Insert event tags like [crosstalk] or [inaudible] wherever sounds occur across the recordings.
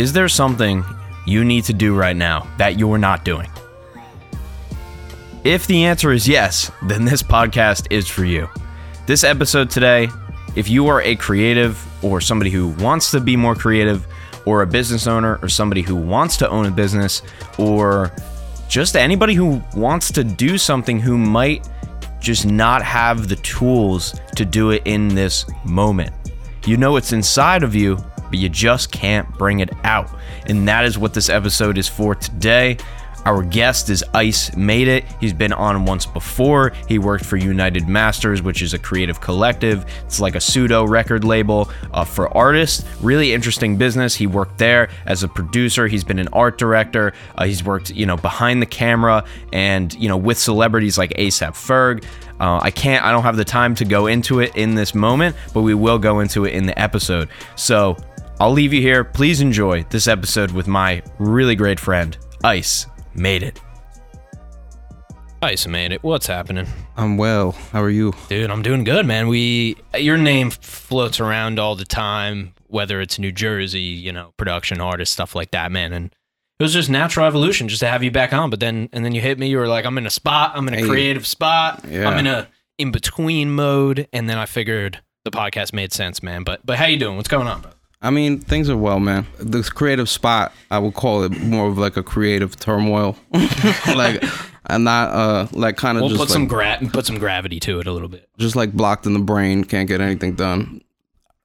Is there something you need to do right now that you're not doing? If the answer is yes, then this podcast is for you. This episode today, if you are a creative or somebody who wants to be more creative, or a business owner, or somebody who wants to own a business, or just anybody who wants to do something who might just not have the tools to do it in this moment. You know it's inside of you, but you just can't bring it out. And that is what this episode is for today. Our guest is Ice Made It. He's been on once before. He worked for United Masters, which is a creative collective. It's like a pseudo record label uh, for artists. Really interesting business. He worked there as a producer. He's been an art director. Uh, he's worked, you know, behind the camera and you know with celebrities like ASAP Ferg. Uh, I can't, I don't have the time to go into it in this moment, but we will go into it in the episode. So I'll leave you here. Please enjoy this episode with my really great friend, Ice Made It. Ice Made It. What's happening? I'm well. How are you? Dude, I'm doing good, man. We, your name floats around all the time, whether it's New Jersey, you know, production artist, stuff like that, man. And it was just natural evolution just to have you back on. But then, and then you hit me. You were like, I'm in a spot. I'm in a Hey. creative spot. Yeah. I'm in a in between mode. And then I figured the podcast made sense, man. But but how you doing? What's going on, bro? I mean, things are well, man. This creative spot, I would call it more of like a creative turmoil. [laughs] like, I'm not uh like kind of We'll just put like, some gra- put some gravity to it a little bit. just like blocked in the brain, can't get anything done.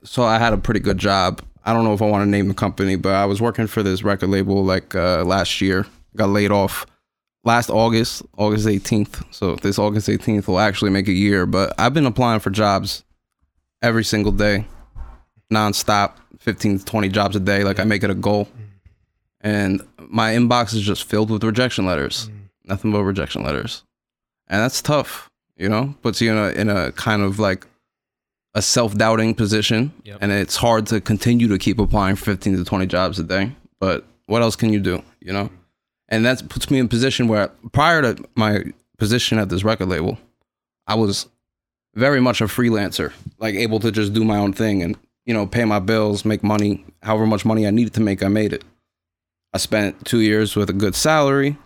So I had a pretty good job. I don't know if I want to name the company, but I was working for this record label like uh, last year. Got laid off last August, August 18th. So this August 18th will actually make a year. But I've been applying for jobs every single day, nonstop, 15 to 20 jobs a day. Like I make it a goal. And my inbox is just filled with rejection letters. Mm. Nothing but rejection letters. And that's tough, you know? Puts you in a in a kind of like a self-doubting position Yep. and it's hard to continue to keep applying for 15 to 20 jobs a day. But what else can you do, you know? And that puts me in a position where prior to my position at this record label, I was very much a freelancer, like able to just do my own thing and, you know, pay my bills, make money, however much money I needed to make, I made it. I spent two years with a good salary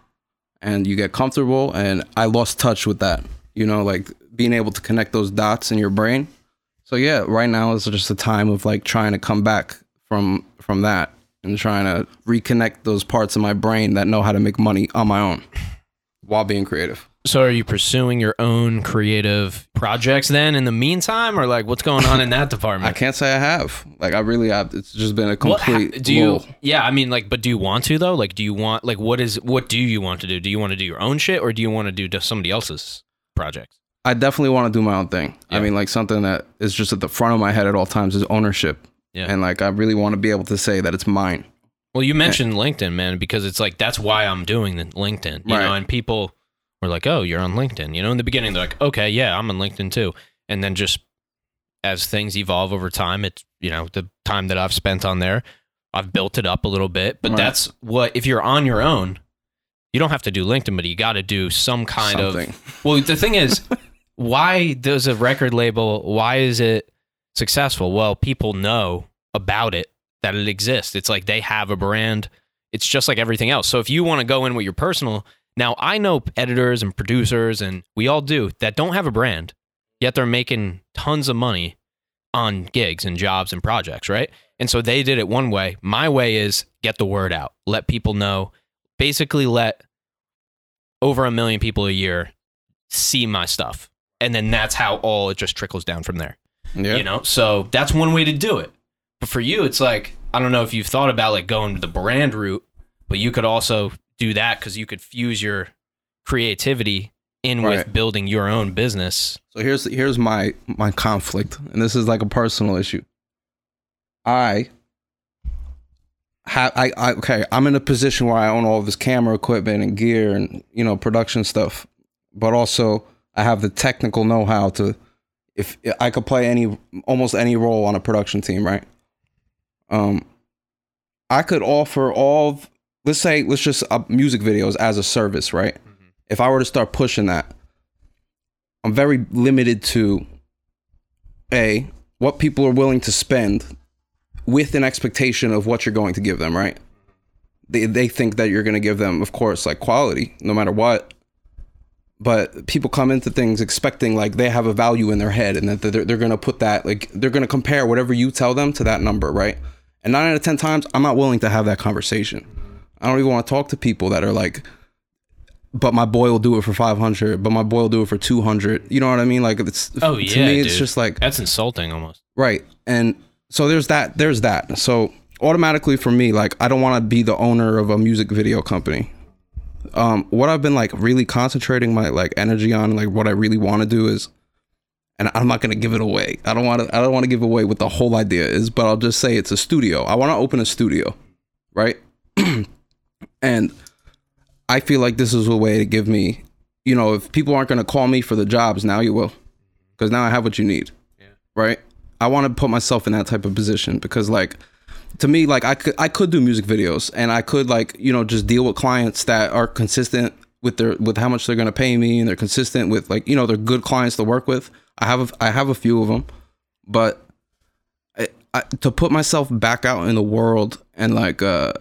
and you get comfortable. And I lost touch with that, you know, like being able to connect those dots in your brain. So yeah, right now is just a time of like trying to come back from from that and trying to reconnect those parts of my brain that know how to make money on my own while being creative. So are you pursuing your own creative projects then in the meantime, or like what's going on in that department? I can't say I have. Like I really have. It's just been a ha- complete. do you? lull. Yeah, I mean, like, but do you want to though? Like, do you want like what is what do you want to do? Do you want to do your own shit, or do you want to do somebody else's projects? I definitely want to do my own thing. I mean, like something that is just at the front of my head at all times is ownership. Yeah. And like I really want to be able to say that it's mine. Well, you mentioned LinkedIn, man, because it's like that's why I'm doing the LinkedIn, you Right. know, and people were like, "Oh, you're on LinkedIn," you know. In the beginning, they're like, "Okay, yeah, I'm on LinkedIn too," and then just as things evolve over time, it's you know the time that I've spent on there, I've built it up a little bit. But Right. that's what if you're on your own, you don't have to do LinkedIn, but you got to do some kind Something. of. [laughs] Well, the thing is, why does a record label? Why is it successful? Well, people know about it that it exists. It's like they have a brand. It's just like everything else. So if you want to go in with your personal, now I know editors and producers, and we all do that don't have a brand, yet they're making tons of money on gigs and jobs and projects, right? And so they did it one way. My way is get the word out, let people know, basically let over a million people a year see my stuff. And then that's how all it just trickles down from there. Yeah. You know, so that's one way to do it. But for you, it's like I don't know if you've thought about like going to the brand route, but you could also do that because you could fuse your creativity in with Right. building your own business. So here's here's my my conflict, and this is like a personal issue. I have I, I okay. I'm in a position where I own all this camera equipment and gear and you know production stuff, but also I have the technical know-how to if I could play any almost any role on a production team, right? Um, I could offer all. Let's say let's just uh, music videos as a service, right? If I were to start pushing that, I'm very limited to a what people are willing to spend with an expectation of what you're going to give them, right? They they think that you're going to give them, of course, like quality, no matter what. But people come into things expecting like they have a value in their head, and that they're, they're going to put that like they're going to compare whatever you tell them to that number, right? And nine out of ten times, I'm not willing to have that conversation. I don't even want to talk to people that are like, but my boy will do it for 500, but my boy will do it for 200. You know what I mean? Like it's Oh to yeah, me, it's just like that's insulting almost. Right. And so there's that there's that. So automatically for me, like I don't want to be the owner of a music video company. Um what I've been like really concentrating my like energy on, like what I really want to do is and I'm not going to give it away. I don't want to I don't want to give away what the whole idea is, but I'll just say it's a studio. I want to open a studio, right? [clears throat] and I feel like this is a way to give me, you know, if people aren't going to call me for the jobs, now you will. Cuz now I have what you need. Right? I want to put myself in that type of position because like to me like I could I could do music videos and I could like, you know, just deal with clients that are consistent with their with how much they're going to pay me and they're consistent with like, you know, they're good clients to work with. I have a, I have a few of them, but I, I, to put myself back out in the world and like uh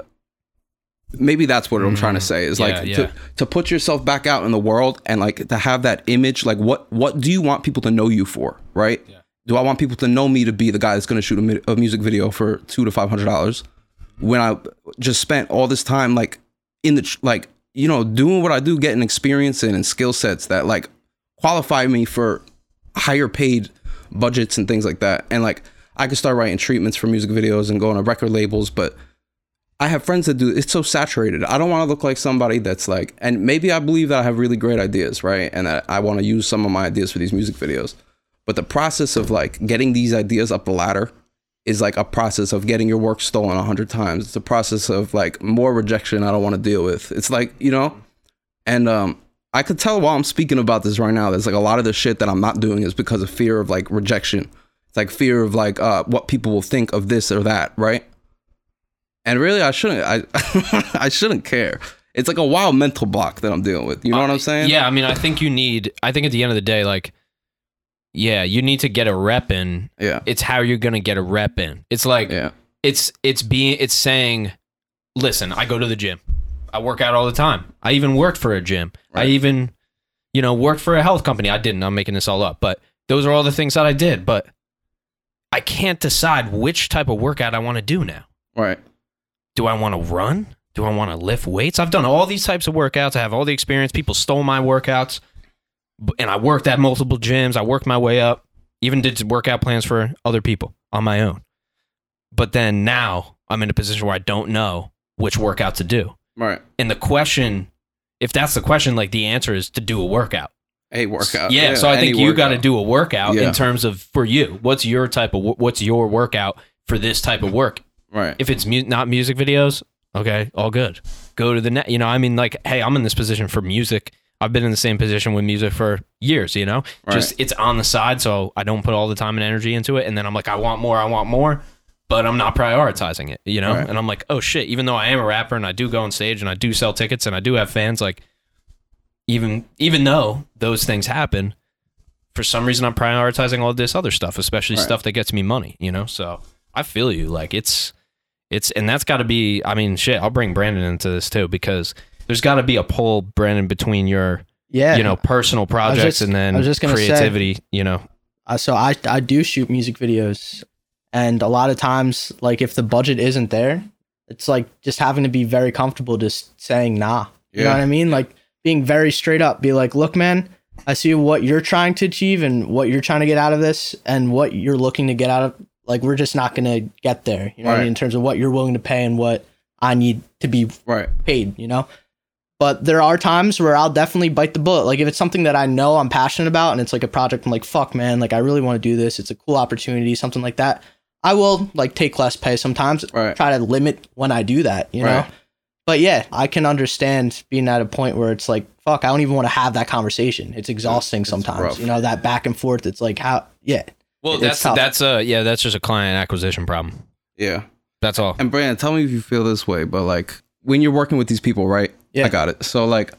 maybe that's what I'm trying to mm-hmm. say is Yeah, like yeah. to to put yourself back out in the world and like to have that image like what what do you want people to know you for right? Do i want people to know me to be the guy that's going to shoot a, mi- a music video for two to five hundred dollars when i just spent all this time like in the tr- like you know doing what i do getting experience in and skill sets that like qualify me for higher paid budgets and things like that. And like i could start writing treatments for music videos and going to record labels but I have friends that do it's so saturated. I don't want to look like somebody that's like and maybe I believe that I have really great ideas, right? And that I want to use some of my ideas for these music videos. But the process of like getting these ideas up the ladder is like a process of getting your work stolen a hundred times. It's a process of like more rejection I don't want to deal with. It's like, you know, and um I could tell while I'm speaking about this right now, there's like a lot of the shit that I'm not doing is because of fear of like rejection. It's like fear of like uh what people will think of this or that, right? And really, I shouldn't. I [laughs] I shouldn't care. It's like a wild mental block that I'm dealing with. You know what I'm uh, saying? Yeah, I mean, I think you need. I think at the end of the day, like, yeah, you need to get a rep in. Yeah. It's how you're gonna get a rep in. It's like Yeah. it's it's being it's saying, listen, I go to the gym, I work out all the time. I even worked for a gym. I even, you know, worked for a health company. I didn't. I'm making this all up, but those are all the things that I did. But I can't decide which type of workout I want to do now. Right. Do I want to run? Do I want to lift weights? I've done all these types of workouts. I have all the experience. People stole my workouts, and I worked at multiple gyms. I worked my way up. Even did workout plans for other people on my own. But then now I'm in a position where I don't know which workout to do. Right. And the question, if that's the question, like the answer is to do a workout. A workout. yeah, so I think you got to do a workout Yeah. in terms of for you. What's your type of what's your workout for this type of work? Right. if it's mu- not music videos, okay, all good. Go to the net. You know, I mean, like, hey, I'm in this position for music. I've been in the same position with music for years. You know, just it's on the side, so I don't put all the time and energy into it. And then I'm like, I want more, I want more, but I'm not prioritizing it. You know, Right. and I'm like, oh shit. Even though I am a rapper and I do go on stage and I do sell tickets and I do have fans, like, even even though those things happen, for some reason I'm prioritizing all this other stuff, especially Right. stuff that gets me money. You know, so I feel you. Like it's it's and that's got to be. I mean, shit. I'll bring Brandon into this too because there's got to be a pull, Brandon, between your Yeah. you know personal projects just- and then I was just gonna say- creativity. you know, Uh, so I I do shoot music videos, and a lot of times, like if the budget isn't there, it's like just having to be very comfortable just saying nah. You know what I mean? Like being very straight up. Be like, look, man, I see what you're trying to achieve and what you're trying to get out of this, and what you're looking to get out of. Like we're just not gonna get there. You know what I mean? In terms of what you're willing to pay and what I need to be Right. paid, you know? But there are times where I'll definitely bite the bullet. Like if it's something that I know I'm passionate about and it's like a project I'm like, fuck man, like I really want to do this. It's a cool opportunity, something like that. I will like take less pay sometimes. Right. Try to limit when I do that, you know? But yeah, I can understand being at a point where it's like, fuck, I don't even want to have that conversation. It's exhausting It's sometimes. rough. You know, that back and forth. It's like how yeah. Well, It's that's tough. that's a yeah, that's just a client acquisition problem. Yeah. That's all. And Brandon, tell me if you feel this way, but like when you're working with these people, right? Yeah. I got it. So like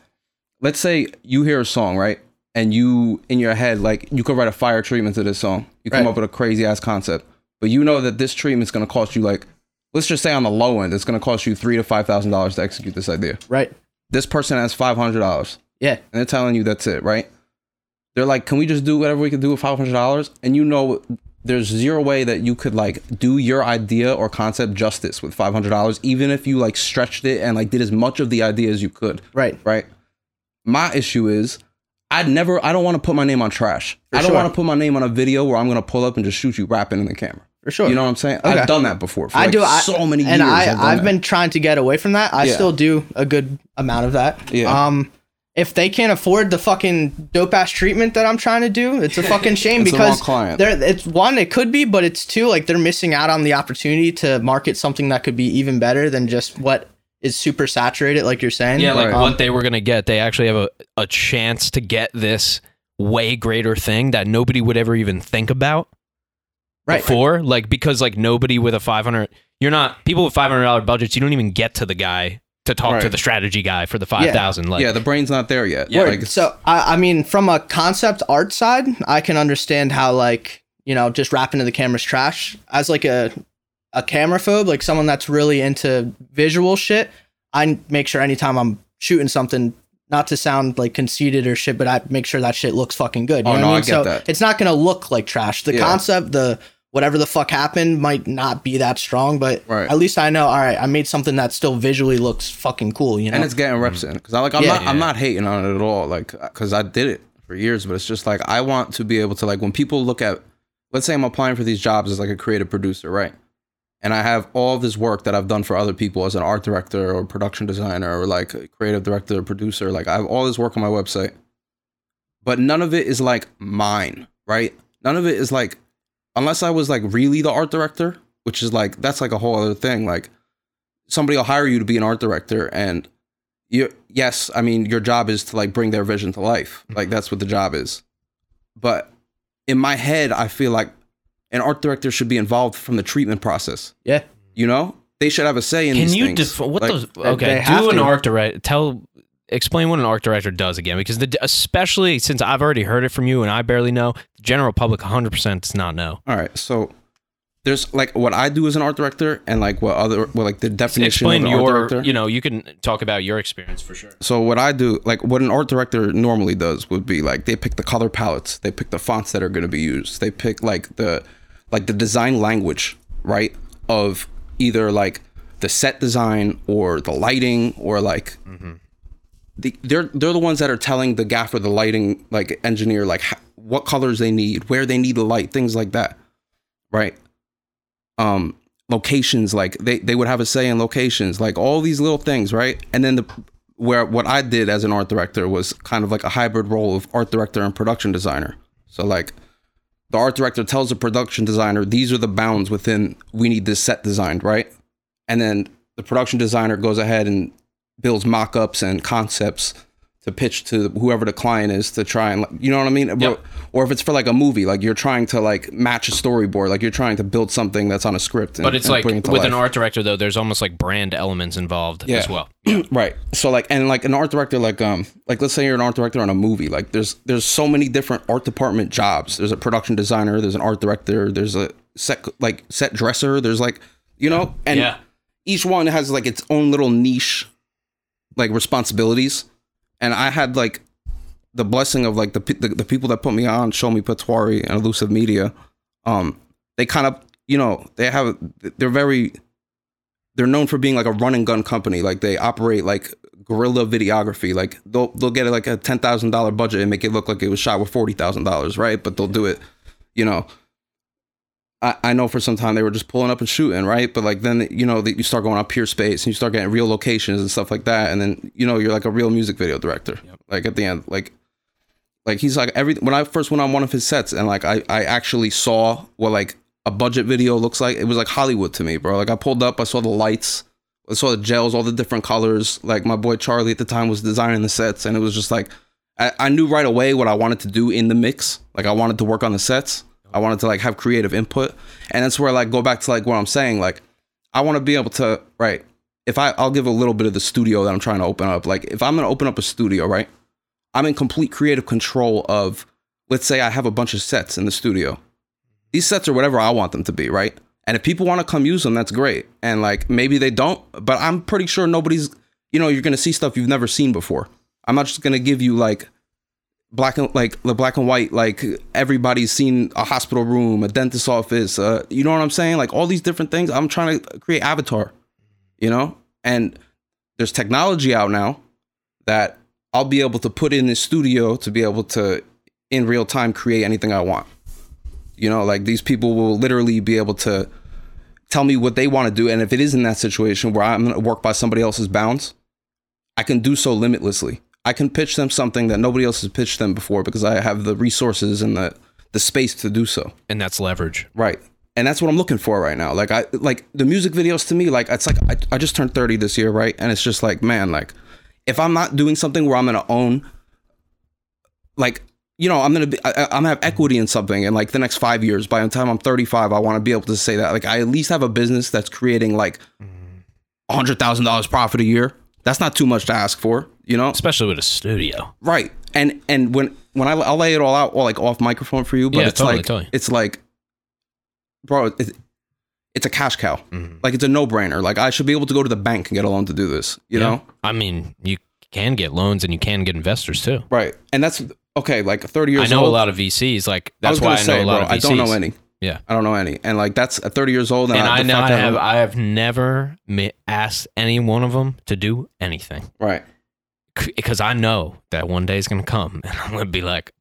let's say you hear a song, right? And you in your head, like you could write a fire treatment to this song. You come Right. up with a crazy ass concept. but you know that this treatment's going to cost you like, let's just say on the low end, it's going to cost you three to five thousand dollars to execute this idea. Right. This person has five hundred dollars, Yeah. and they're telling you that's it, right? They're like, can we just do whatever we can do with five hundred dollars? And you know, there's zero way that you could like do your idea or concept justice with five hundred dollars, even if you like stretched it and like did as much of the idea as you could Right. right? My issue is I'd never I don't want to put my name on trash. For I don't sure. want to put my name on a video where I'm gonna pull up and just shoot you rapping in the camera. For sure. You know what I'm saying? Okay. I've done that before for I like do. I, so many and years. I, I've, I've been trying to get away from that. I Yeah. still do a good amount of that. Yeah. Um, if they can't afford the fucking dope ass treatment that I'm trying to do, it's a fucking [laughs] shame It's because client. they're it's one it could be, but it's two like they're missing out on the opportunity to market something that could be even better than just what is super saturated, like you're saying. Yeah, like Um, what they were gonna get, they actually have a, a chance to get this way greater thing that nobody would ever even think about right. before. Like because like nobody with a five hundred, you're not people with five hundred dollar budgets. You don't even get to the guy to talk to the strategy guy for the five thousand. Like yeah, the brain's not there yet. Yeah. Like, so I, I mean, from a concept art side, I can understand how like you know just rapping to the camera's trash. As like a a camera phobe, like someone that's really into visual shit, I make sure anytime I'm shooting something, not to sound like conceited or shit, but I make sure that shit looks fucking good. You Oh, know no, what I I mean? get so that. it's not gonna look like trash. The Yeah. concept, the whatever the fuck happened might not be that strong, but Right. at least I know, all right, I made something that still visually looks fucking cool, you know? and it's getting reps in because I like I'm Yeah. not I'm not hating on it at all. Like because I did it for years, but it's just like I want to be able to like when people look at, let's say I'm applying for these jobs as like a creative producer, right? And I have all this work that I've done for other people as an art director or production designer or like a creative director or producer. Like I have all this work on my website, but none of it is like mine, right? None of it is like, unless I was like really the art director, which is like that's like a whole other thing. Like somebody will hire you to be an art director and you yes i mean your job is to like bring their vision to life like mm-hmm. that's what the job is but in my head i feel like an art director should be involved from the treatment process yeah. you know they should have a say in can these you things. def- what Like, those? Okay, do an to. art director. Tell explain what an art director does again because the especially since I've already heard it from you and I barely know the general public 100 percent does not know. all right so there's like what i do as an art director and like what other well like the definition Explain of an your art director you know you can talk about your experience for sure. So what I do, like what an art director normally does, would be like they pick the color palettes, they pick the fonts that are going to be used, they pick like the like the design language, right, of either like the set design or the lighting or like mm-hmm. The, they're they're the ones that are telling the gaffer, the lighting like engineer, like what colors they need, where they need the light, things like that, right? Um, locations like they they would have a say in locations, like all these little things, right? And then the where what I did as an art director was kind of like a hybrid role of art director and production designer. So like the art director tells the production designer these are the bounds within we need this set designed, right? And then the production designer goes ahead and builds mock-ups and concepts to pitch to whoever the client is to try and you know what I mean? Yep. Or if it's for like a movie, like you're trying to like match a storyboard, like you're trying to build something that's on a script. And, But it's like bring with it to an life. art director though, there's almost like brand elements involved Yeah. as well. Yeah. [clears throat] right so like and like an art director like um like let's say you're an art director on a movie like there's there's so many different art department jobs there's a production designer there's an art director there's a set like set dresser there's like you know and yeah. each one has like its own little niche like responsibilities. And i had like the blessing of like the, the the people that put me on Shomi Patwary and elusive media um they kind of you know they have they're very they're known for being like a run and gun company. Like they operate like guerrilla videography. Like they'll they'll get like a $10,000 budget and make it look like it was shot with $40,000 right? But they'll do it you know I, I know for some time they were just pulling up and shooting, right? But like then you know that you start going on Peerspace and you start getting real locations and stuff like that, and then you know you're like a real music video director. Like at the end, like like he's like every when I first went on one of his sets and like I I actually saw what like a budget video looks like. It was like Hollywood to me, bro. Like I pulled up, I saw the lights, I saw the gels, all the different colors. Like my boy Charlie at the time was designing the sets, and it was just like I, I knew right away what I wanted to do in the mix. Like I wanted to work on the sets. I wanted to like have creative input, and that's where like go back to like what I'm saying. Like I want to be able to right. If I I'll give a little bit of the studio that I'm trying to open up. Like if I'm gonna open up a studio, right? I'm in complete creative control of. Let's say I have a bunch of sets in the studio. these sets are whatever I want them to be, right? And if people want to come use them, that's great. And like maybe they don't, but I'm pretty sure nobody's, you know, you're gonna see stuff you've never seen before. I'm not just gonna give you like black and like the black and white, like everybody's seen a hospital room, a dentist office, uh, you know what I'm saying? Like all these different things. I'm trying to create avatar, you know, and there's technology out now that I'll be able to put in this studio to be able to in real time create anything I want. You know, like these people will literally be able to tell me what they want to do. And if it is in that situation where I'm going to work by somebody else's bounds, I can do so limitlessly. I can pitch them something that nobody else has pitched them before because I have the resources and the, the space to do so. And that's leverage. Right. And that's what I'm looking for right now. Like I like the music videos to me, like it's like I, I just turned 30 this year, right? And it's just like, man, like if I'm not doing something where I'm gonna own like you know, I'm gonna be, I, I'm gonna have equity in something in like the next five years. By the time I'm 35, I want to be able to say that. Like, I at least have a business that's creating like mm-hmm. hundred thousand dollars profit a year. That's not too much to ask for, you know? Especially with a studio. Right. And and when when I I'll lay it all out, all like off microphone for you, but Yeah, it's totally, like totally. it's like, bro, it, it's a cash cow. Mm-hmm. Like it's a no brainer. Like I should be able to go to the bank and get a loan to do this. You know? I mean, you can get loans and you can get investors too. Right. And that's okay. Like 30 years I know old. a lot of VCs. Like I that's why I know say, a lot bro, of VCs. I don't know any. Yeah. I don't know any. And like that's at 30 years old. And, And I, I know I have I'm- have never asked any one of them to do anything right. because I know that one day is going to come and I'm going to be like,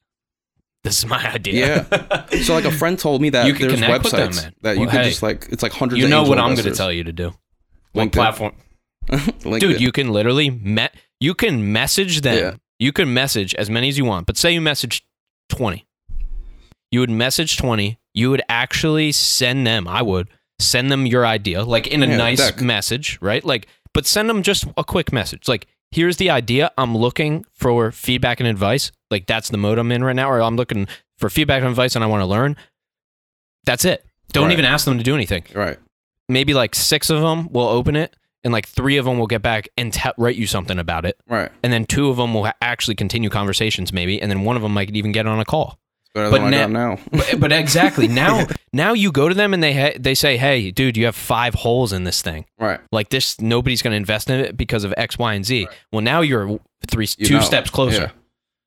this is my idea. Yeah. [laughs] so like a friend told me that You can there's them, websites man. that you Well, could hey, just like it's like hundreds. you know what I'm going to tell you to do. What platform? [laughs] Dude, you can literally met you can message them. Yeah. You can message as many as you want, but say you message 20. You would message 20. You would actually send them, I would send them your idea like in a Yeah, nice deck. message, right? Like but send them just a quick message. Like here's the idea. I'm looking for feedback and advice. Like that's the mode I'm in right now or I'm looking for feedback and advice and I want to learn. That's it. Don't Right. even ask them to do anything right. maybe like six of them will open it and like three of them will get back and te- write you something about it Right. and then two of them will ha- actually continue conversations maybe and then one of them might even get on a call But than what I got na- now. [laughs] but, but exactly [laughs] now now you go to them and they ha- they say hey dude you have five holes in this thing right. like this nobody's going to invest in it because of x y and z well now you're three You two know. steps closer Yeah.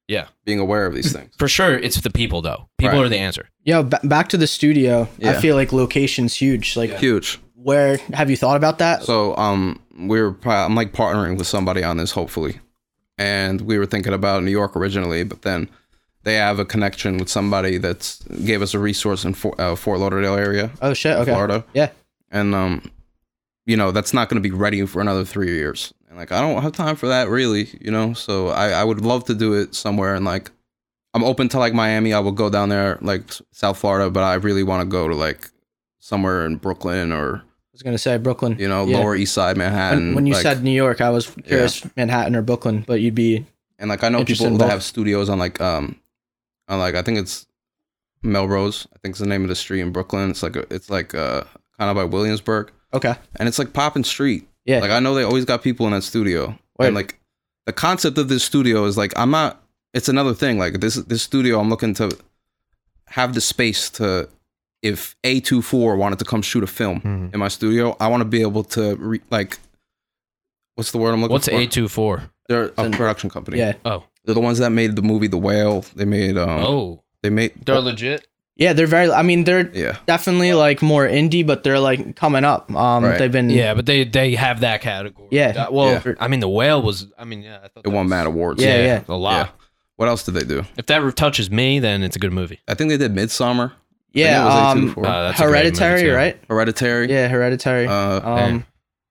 Yeah. Being aware of these things. for sure it's the people though people Right. are the answer Yo, b- back to the studio. Yeah. I feel like location's huge. Like, Huge. where have you thought about that? So um, we're pro- I'm like partnering with somebody on this, hopefully, and we were thinking about New York originally, but then they have a connection with somebody that's gave us a resource in Fort, uh, Fort Lauderdale area, oh shit. Okay. Florida, Yeah. and um, you know that's not going to be ready for another three years. And like I don't have time for that really, you know. So I I would love to do it somewhere and like I'm open to like Miami. I will go down there like South Florida, but I really want to go to like somewhere in Brooklyn or I was gonna say Brooklyn. you know Yeah. Lower East Side Manhattan. When, when you like- said New York, I was curious Manhattan or Brooklyn, but you'd be And like I know people that have studios on like um on like I think it's Melrose. I think it's the name of the street in Brooklyn. It's like a, it's like uh kind of by Williamsburg. okay. And it's like popping street. Yeah. Like I know they always got people in that studio. Wait. And like the concept of this studio is like I'm not it's another thing. Like this this studio I'm looking to have the space to if A24 wanted to come shoot a film Mhm. in my studio, I want to be able to re, like what's the word I'm looking what's for? What's A24 They're a production company. Yeah. oh They're the ones that made the movie The Whale. They made um oh they made they're legit Yeah, they're very. I mean, they're yeah. definitely like more indie, but they're like coming up. Um, Right. they've been. Yeah, but they they have that category. Yeah. Uh, well, Yeah. I mean, the whale was. I mean, yeah, I thought It that won was- Mad Awards. Yeah, yeah. a lot. Yeah. What else did they do? If that touches me, then it's a good movie. I think they did Midsommar. Yeah. I think it was Um, A24. Uh, that's a great Hereditary, too. right? Hereditary. Yeah, Hereditary. Uh, um,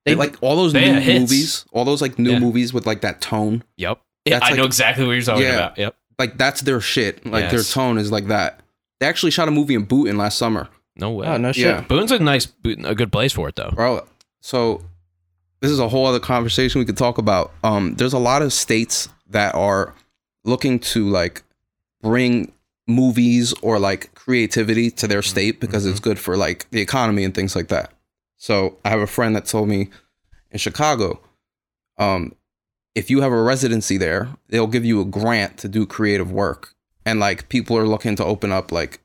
they, they like all those they new had hits. movies, all those like new Yeah. movies with like that tone. Yep. Yeah, That's I like- know exactly what you're talking Yeah. about. Yep. Like that's their shit. Like their tone is like that. They actually shot a movie in Boonton last summer, No way. oh no shit. Yeah. Boone's a nice, a good place for it though. bro. So this is a whole other conversation we could talk about. Um, there's a lot of states that are looking to like bring movies or like creativity to their state because it's good for like the economy and things like that. So I have a friend that told me in Chicago, um, if you have a residency there, they'll give you a grant to do creative work. And like people are looking to open up like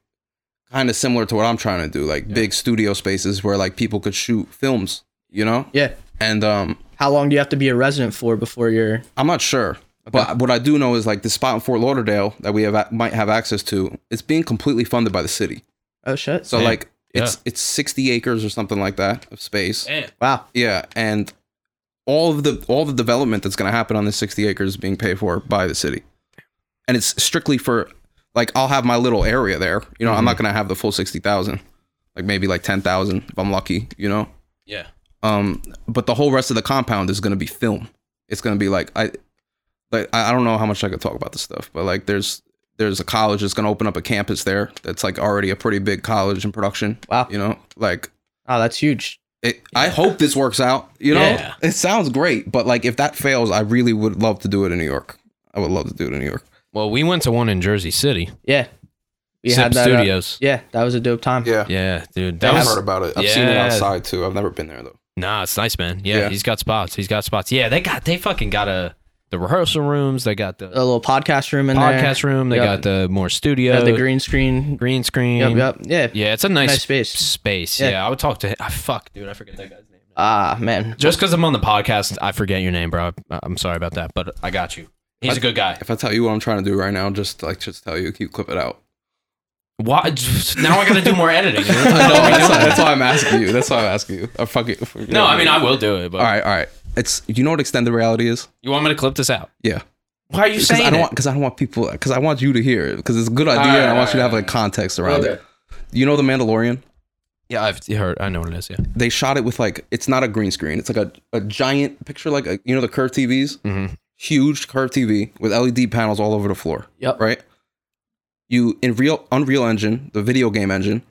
kind of similar to what I'm trying to do, like big studio spaces where like people could shoot films, you know? Yeah. And um How long do you have to be a resident for before you're? I'm not sure. But what I do know is like the spot in Fort Lauderdale that we have might have access to, it's being completely funded by the city. Oh shit! So Damn. like it's it's 60 acres or something like that of space. Damn. wow. Yeah, and all of the all the development that's going to happen on this 60 acres is being paid for by the city. And it's strictly for like I'll have my little area there. You know, I'm not going to have the full 60,000. Like maybe like 10,000 if I'm lucky, you know. Yeah. Um but the whole rest of the compound is going to be film. It's going to be like I like I I don't know how much I could talk about this stuff, but like there's there's a college that's going to open up a campus there that's like already a pretty big college in production. Wow. You know, like Oh, that's huge. It, I hope this works out. You know, Yeah. it sounds great, but like if that fails, I really would love to do it in New York. I would love to do it in New York. Well, we went to one in Jersey City. Yeah. We Sip that, uh, Studios. yeah, that was a dope time. Yeah, yeah, dude. That I've was heard about it. I've seen it outside too. I've never been there though. Nah, it's nice, man. Yeah, Yeah. he's got spots. He's got spots. Yeah, they got they fucking got a the rehearsal rooms. They got the A little podcast room in there. podcast room. They Yep. got the more studio, Got the green screen. green screen. Yep, yep. Yeah. Yeah, it's a nice, Nice space. Space. Yeah. Yeah. I would talk to him. Ah, fuck, dude, I forget that guy's name. Ah, man. Just because I'm on the podcast, I forget your name, bro. I- I'm sorry about that, but I got you. He's a good guy. If I tell you what I'm trying to do right now, just like just tell you, keep clip it out. Why? Now I got to do more editing. [laughs] no, that's, why, that's why I'm asking you. That's why I'm asking you. I fucking, no, I mean I will do it, but all right, all right. It's you know what extended reality is? you want me to clip this out? Yeah. Why are you Because saying I don't it? want because I don't want people because I want you to hear it because it's a good idea right, and I want all you to have like context around Okay. it. You know the Mandalorian? yeah, I've heard. I know what it is. Yeah. They shot it with like it's not a green screen. It's like a, a giant picture like a, you know the curved TVs, Mm-hmm. huge curved TV with LED panels all over the floor. Yep. Right. You in real Unreal Engine, the video game engine,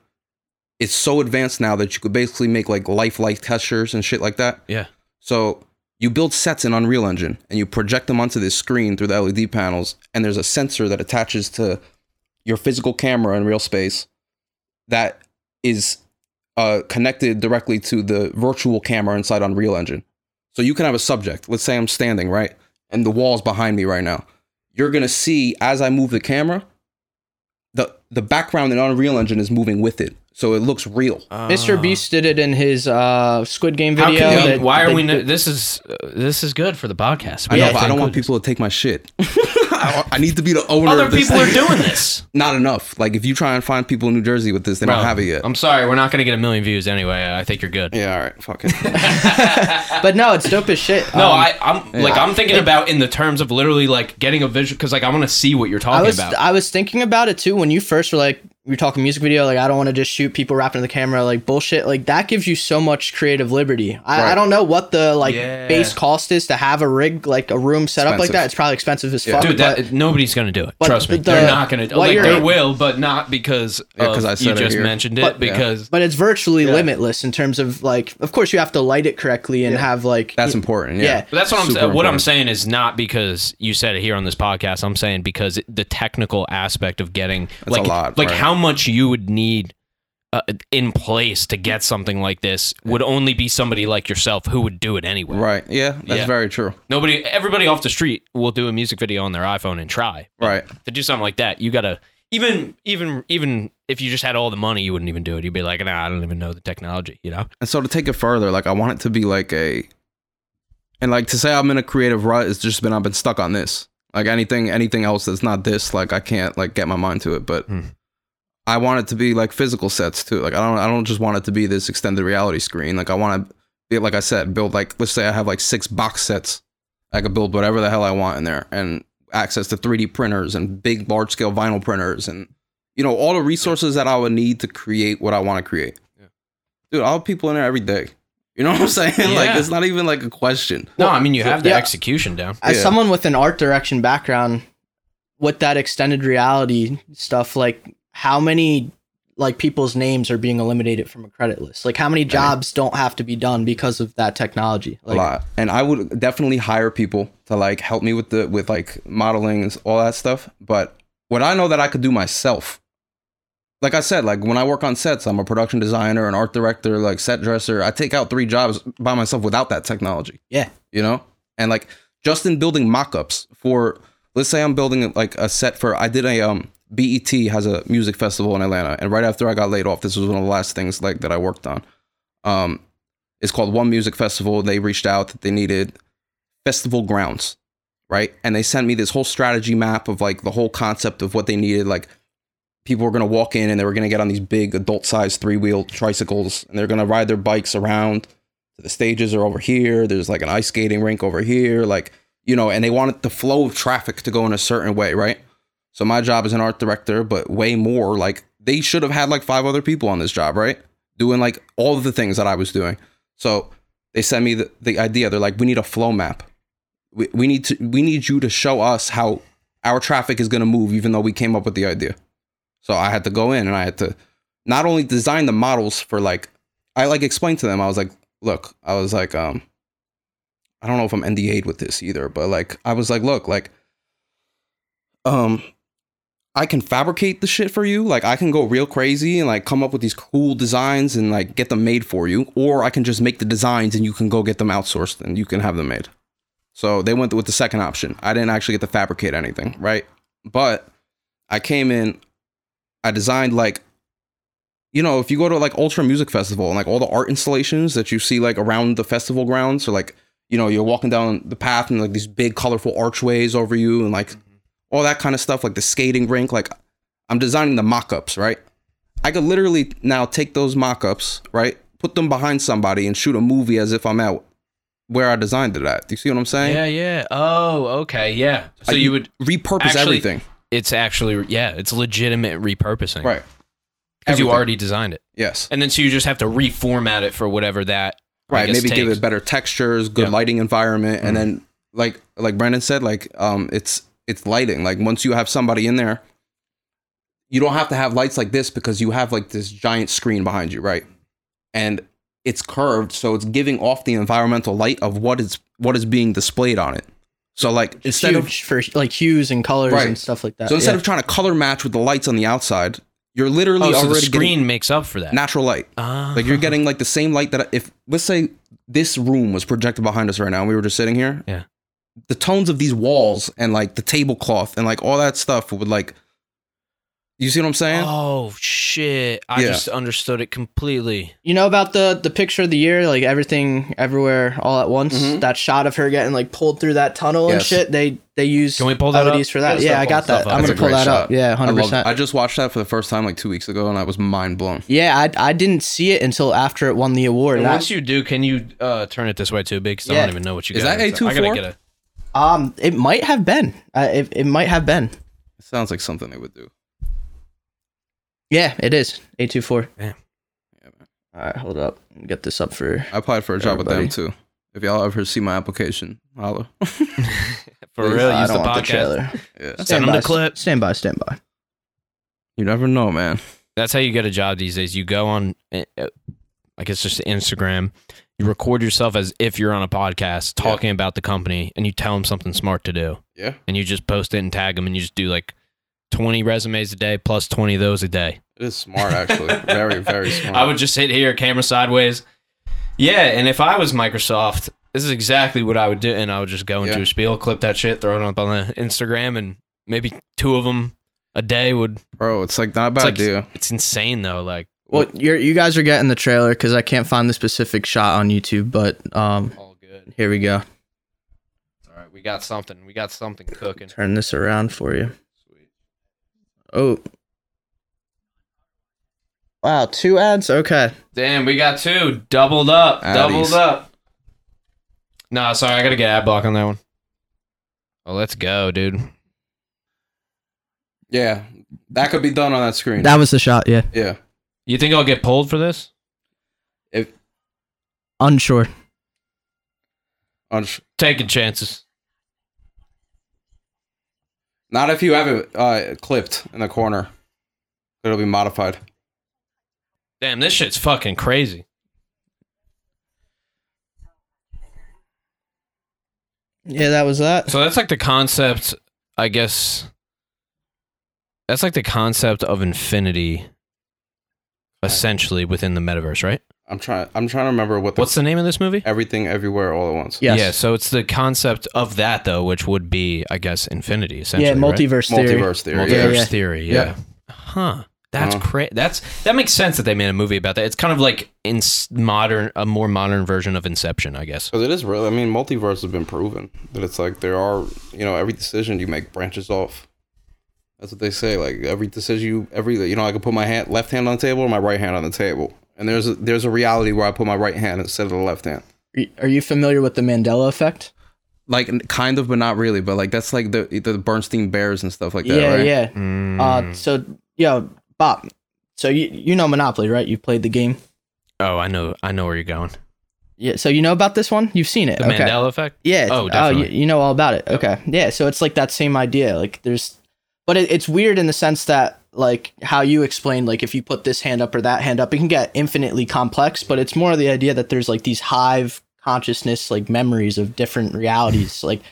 it's so advanced now that you could basically make like lifelike textures and shit like that. Yeah. So you build sets in Unreal Engine and you project them onto this screen through the LED panels, and there's a sensor that attaches to your physical camera in real space that is uh, connected directly to the virtual camera inside Unreal Engine. So you can have a subject. Let's say I'm standing right, and the wall's behind me right now. You're gonna see as I move the camera, the the background in Unreal Engine is moving with it, so it looks real. Mr. Beast did it in his uh, Squid Game How video. can that- why are they- we? No, this is uh, this is good for the podcast. I know, have but I don't want include people to take my shit. [laughs] I, I need to be the owner. Other of this people are doing this. [laughs] Not enough. Like if you try and find people in New Jersey with this, they Bro, don't have it yet. I'm sorry, we're not going to get a million views anyway. I think you're good. yeah, all right, fuck it. [laughs] But no, it's dope as shit. No, Um, I, I'm like I'm thinking about in the terms of literally like getting a visual because like I want to see what you're I talking was about. I was thinking about it too when you first were like we were talking music video like I don't want to just shoot people rapping to the camera like bullshit like that gives you so much creative liberty. I, I don't know what the like Yeah. base cost is to have a rig like a room set up like that. It's probably expensive as Yeah. fuck. Dude, but nobody's gonna do it. but Trust me, the- they're not gonna. what Like they will, but not because Yeah, of 'cause I you it just here. mentioned it. But- because but it's virtually Yeah. limitless in terms of like of course you have to light it correctly and have like That's important. Yeah. Yeah. But that's what I'm Super saying. What I'm saying is not because you said it here on this podcast. I'm saying because it- the technical aspect of getting That's a like lot, like right. how much you would need uh, in place to get something like this would only be somebody like yourself who would do it anyway. Right. Yeah, that's Yeah. very true. Nobody, everybody off the street will do a music video on their iPhone and try. But Right. To do something like that, you gotta even even even if you just had all the money, you wouldn't even do it. You'd be like, nah, I don't even know the technology. You know? And so to take it further, like I want it to be like a, and like to say I'm in a creative rut has just been I've been stuck on this. Like anything, anything else that's not this, like I can't like get my mind to it. But Hmm. I want it to be like physical sets too. Like I don't, I don't just want it to be this extended reality screen. Like I want to be like I said, build like let's say I have like six box sets. I could build whatever the hell I want in there, and access to 3D printers and big, large scale vinyl printers, and you know all the resources that I would need to create what I want to create. Yeah. Dude, I'll have people in there every day. You know what I'm [laughs] saying? Yeah. Like it's not even like a question. No, I mean you have the yeah. execution down. as Yeah. someone with an art direction background with that extended reality stuff like how many like people's names are being eliminated from a credit list like how many jobs don't have to be done because of that technology like a lot. And I would definitely hire people to like help me with the with like modeling and all that stuff. But what I know that I could do myself, like I said, like when I work on sets, I'm a production designer, an art director, like set dresser. I take out three jobs by myself without that technology. Yeah. You know? And like just in building mock-ups for let's say I'm building like a set for I did a um BET has a music festival in Atlanta, and right after I got laid off, this was one of the last things like that I worked on. Um, it's called One Music Festival. They reached out that they needed festival grounds, right? And they sent me this whole strategy map of like the whole concept of what they needed. Like people were gonna walk in and they were gonna get on these big adult sized three wheel tricycles, and they're gonna ride their bikes around. The stages are over here. There's like an ice skating rink over here, like you know, and they wanted the flow of traffic to go in a certain way, right? So my job as an art director, but way more like they should have had like five other people on this job, right? Doing like all of the things that I was doing. So they sent me the, the idea. They're like, we need a flow map. We, we need to we need you to show us how our traffic is gonna move, even though we came up with the idea. So I had to go in and I had to not only design the models for like I like explained to them, I was like, look, I was like, um, I don't know if I'm NDA'd with this either, but like I was like, look, like um I can fabricate the shit for you. Like I can go real crazy and like come up with these cool designs and like get them made for you, or I can just make the designs and you can go get them outsourced and you can have them made. So they went with the second option. I didn't actually get to fabricate anything, right? But I came in, I designed like, you know, if you go to like Ultra Music Festival and like all the art installations that you see like around the festival grounds, or like, you know, you're walking down the path and like these big colorful archways over you and like mm-hmm. All that kind of stuff, like the skating rink. Like I'm designing the mock-ups, right? I could literally now take those mock-ups, right? Put them behind somebody and shoot a movie as if I'm out where I designed it at. Do you see what I'm saying? Yeah, yeah. Oh, okay, yeah. So I you would repurpose actually- everything. it's actually yeah, it's legitimate repurposing. Right. Because you already designed it. Yes. And then so you just have to reformat it for whatever that Right. guess, Maybe give it better textures, good Yeah. lighting environment, Mhm. and then like like Brandon said, like um it's it's lighting. Like once you have somebody in there, you don't have to have lights like this because you have like this giant screen behind you, right? And it's curved, so it's giving off the environmental light of what is what is being displayed on it. So like It's instead of for like hues and colors Right. and stuff like that. so instead yeah. of trying to color match with the lights on the outside, you're literally Oh, so the already screen makes up for that. natural light. Ah. Like you're getting like the same light that if let's say this room was projected behind us right now and we were just sitting here. Yeah. The tones of these walls and like the tablecloth and like all that stuff would like you see what I'm saying? Oh shit! I Yeah. just understood it completely. You know about the the picture of the year, like everything everywhere all at once. Mhm. That shot of her getting like pulled through that tunnel and shit. They they use Can we pull that LEDs up? for that. Yeah, Yeah, I got that. up. I'm That's gonna pull great that up. Yeah, hundred percent. I just watched that for the first time like two weeks ago and I was mind blown. Yeah, I I didn't see it until after it won the award. And And I- once you do, can you uh, turn it this way too, big? Because I don't even know what you Is got. that I gotta A24? get a. um, it might have been. Uh, it it might have been. It sounds like something they would do. Yeah, it is. A two four. Yeah. Yeah, man. All right, hold up. Get this up for. I applied for a job with them too. If y'all ever see my application, holla. [laughs] [laughs] For real, I use the don't want the podcast. trailer. yeah. Send them by, the clip. Stand by. Stand by. You never know, man. That's how you get a job these days. You go on, like it's just Instagram. You record yourself as if you're on a podcast talking about the company, and you tell them something smart to do, Yeah. and you just post it and tag them, and you just do like twenty resumes a day plus twenty of those a day. It is smart actually. [laughs] very, very smart. I would just sit here, camera sideways. Yeah, and if I was Microsoft, this is exactly what I would do, and I would just go into Yeah. a spiel, clip that shit, throw it up on the Instagram, and maybe two of them a day would. Bro, it's like not a bad It's like idea. it's insane though. Like Well, you're you guys are getting the trailer because I can't find the specific shot on YouTube, but um, all good. here we go. All right, we got something. We got something cooking. Turn this around for you. Sweet. Oh. Wow, two ads? Okay. Damn, we got two doubled up, Addies. doubled up. No, sorry, I gotta get ad block on that one. Oh, let's go, dude. Yeah. That could be done on that screen. That was the shot, yeah. yeah. You think I'll get pulled for this? If Unsure. on sh- Taking chances. not if you have it uh, clipped in the corner. It'll be modified. Damn, this shit's fucking crazy. Yeah, that was that. So that's like the concept, I guess. That's like the concept of infinity, essentially within the metaverse, right? I'm trying. I'm trying to remember what the What's the name of this movie? everything everywhere all at once. Yes. Yeah, so it's the concept of that though, which would be, I guess, infinity. Essentially, yeah, right? multiverse theory. Multiverse theory. multiverse yeah. Yeah, yeah. theory. Yeah. Yeah. Huh. That's Uh-huh. crazy. That's that makes sense that they made a movie about that. It's kind of like in modern, a more modern version of Inception, I guess. Because it is really. I mean, multiverse has been proven that it's like there are, you know, every decision you make branches off. That's what they say. Like every decision you, every, you know, I can put my hand, left hand on the table or my right hand on the table, and there's a, there's a reality where I put my right hand instead of the left hand. Are you familiar with the Mandela effect? Like kind of, but not really. But like that's like the the Berenstain Bears and stuff like that. yeah, right? yeah. Mm. Uh, so yo, Bob. So you you know Monopoly, right? You played the game. oh, I know. I know where you're going. Yeah. So you know about this one? You've seen it. The okay. Mandela effect. Yeah. Oh, you, definitely. you know all about it. Okay. Yeah. So it's like that same idea. Like there's, but it, it's weird in the sense that like how you explained, like if you put this hand up or that hand up, it can get infinitely complex. But it's more the idea that there's like these hive consciousness, like memories of different realities, like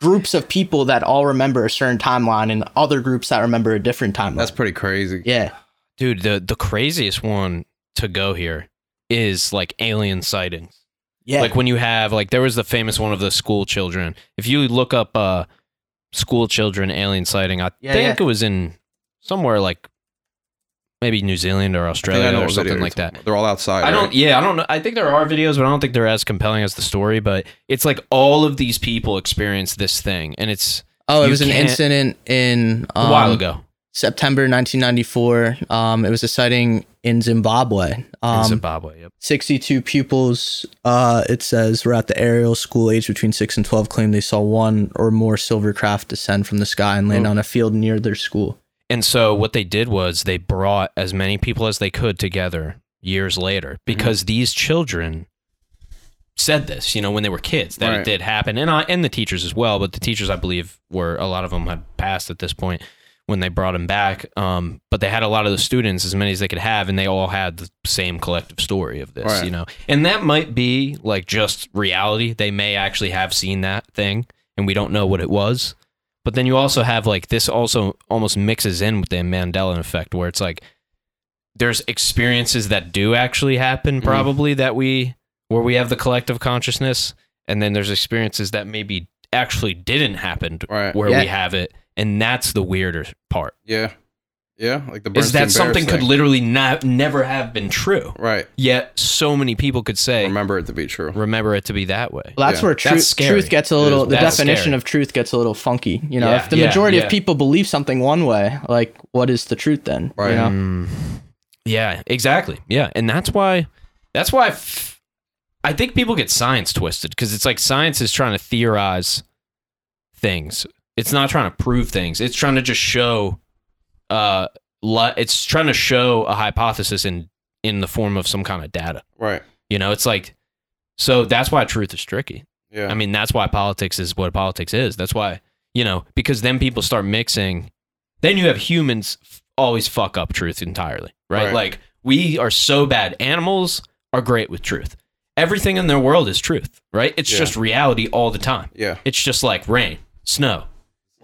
groups of people that all remember a certain timeline and other groups that remember a different timeline. That's pretty crazy. yeah. Dude, the the craziest one to go here is like alien sightings. Yeah. Like when you have like there was the famous one of the school children. If you look up uh school children alien sighting, I Yeah, think yeah. it was in somewhere like maybe New Zealand or I think I Australia or something like that. about. They're all outside. I don't. Yeah, I don't know. I think there are videos, but I don't think they're as compelling as the story. But it's like all of these people experience this thing, and it's oh, it was an incident in a while um, ago September 1994. Um, it was a sighting in Zimbabwe. in Um, Zimbabwe. Yep. 62 pupils, uh, it says, were at the Ariel School age between 6 and 12 claimed they saw one or more silver craft descend from the sky and land Oh. on a field near their school. And so what they did was they brought as many people as they could together years later because these children said this, you know, when they were kids that it did happen, and I and the teachers as well. But the teachers, I believe, were a lot of them had passed at this point when they brought him back. Um, but they had a lot of the students, as many as they could have, and they all had the same collective story of this, Right. you know. And that might be like just reality. They may actually have seen that thing, and we don't know what it was. But then you also have like this also almost mixes in with the Mandela effect, where it's like there's experiences that do actually happen, Mhm. probably that we where we have the collective consciousness, and then there's experiences that maybe actually didn't happen Right. where Yeah. we have it, and that's the weirder part. Yeah. Yeah. Like the Is that something Bears could literally not never have been true, right. yet so many people could say Remember it to be true. remember it to be that way. Well, that's Yeah. where That's truth, truth gets a little, is. the definition scary. of truth gets a little funky. You know, Yeah, if the yeah, majority yeah. of people believe something one way, like, what is the truth then? Right. You know? Mm, yeah, exactly. Yeah, and that's why that's why I f- I think people get science twisted because it's like science is trying to theorize things. It's not trying to prove things. It's trying to just show uh it's trying to show a hypothesis in in the form of some kind of data. Right. You know, it's like so that's why truth is tricky. Yeah. I mean, that's why politics is what politics is. That's why, you know, because then people start mixing. Then you have humans f- always fuck up truth entirely, right? Right. Like we are so bad. Animals are great with truth. Everything in their world is truth, right? It's Yeah. just reality all the time. yeah. It's just like rain, snow.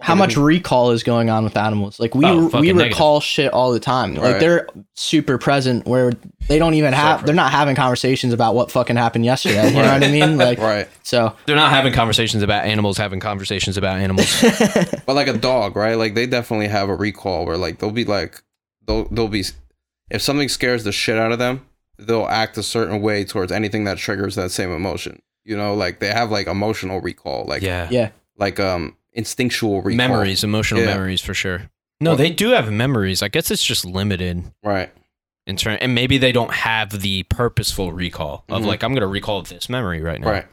How much recall is going on with animals? Like we Oh, we fucking recall shit all the time. Like Right. they're super present where they don't even have Separate. they're not having conversations about what fucking happened yesterday. You know what I mean? Like [laughs] Right. so They're not having conversations about animals having conversations about animals. [laughs] But like a dog, right? Like they definitely have a recall where like they'll be like they'll they'll be if something scares the shit out of them, they'll act a certain way towards anything that triggers that same emotion. You know, like they have like emotional recall, like yeah. yeah. like um instinctual recall. Memories, emotional Yeah. memories for sure. No, Well- they do have memories. I guess it's just limited. Right. in turn and maybe they don't have the purposeful recall of Mhm. like i'm gonna recall this memory right now Right.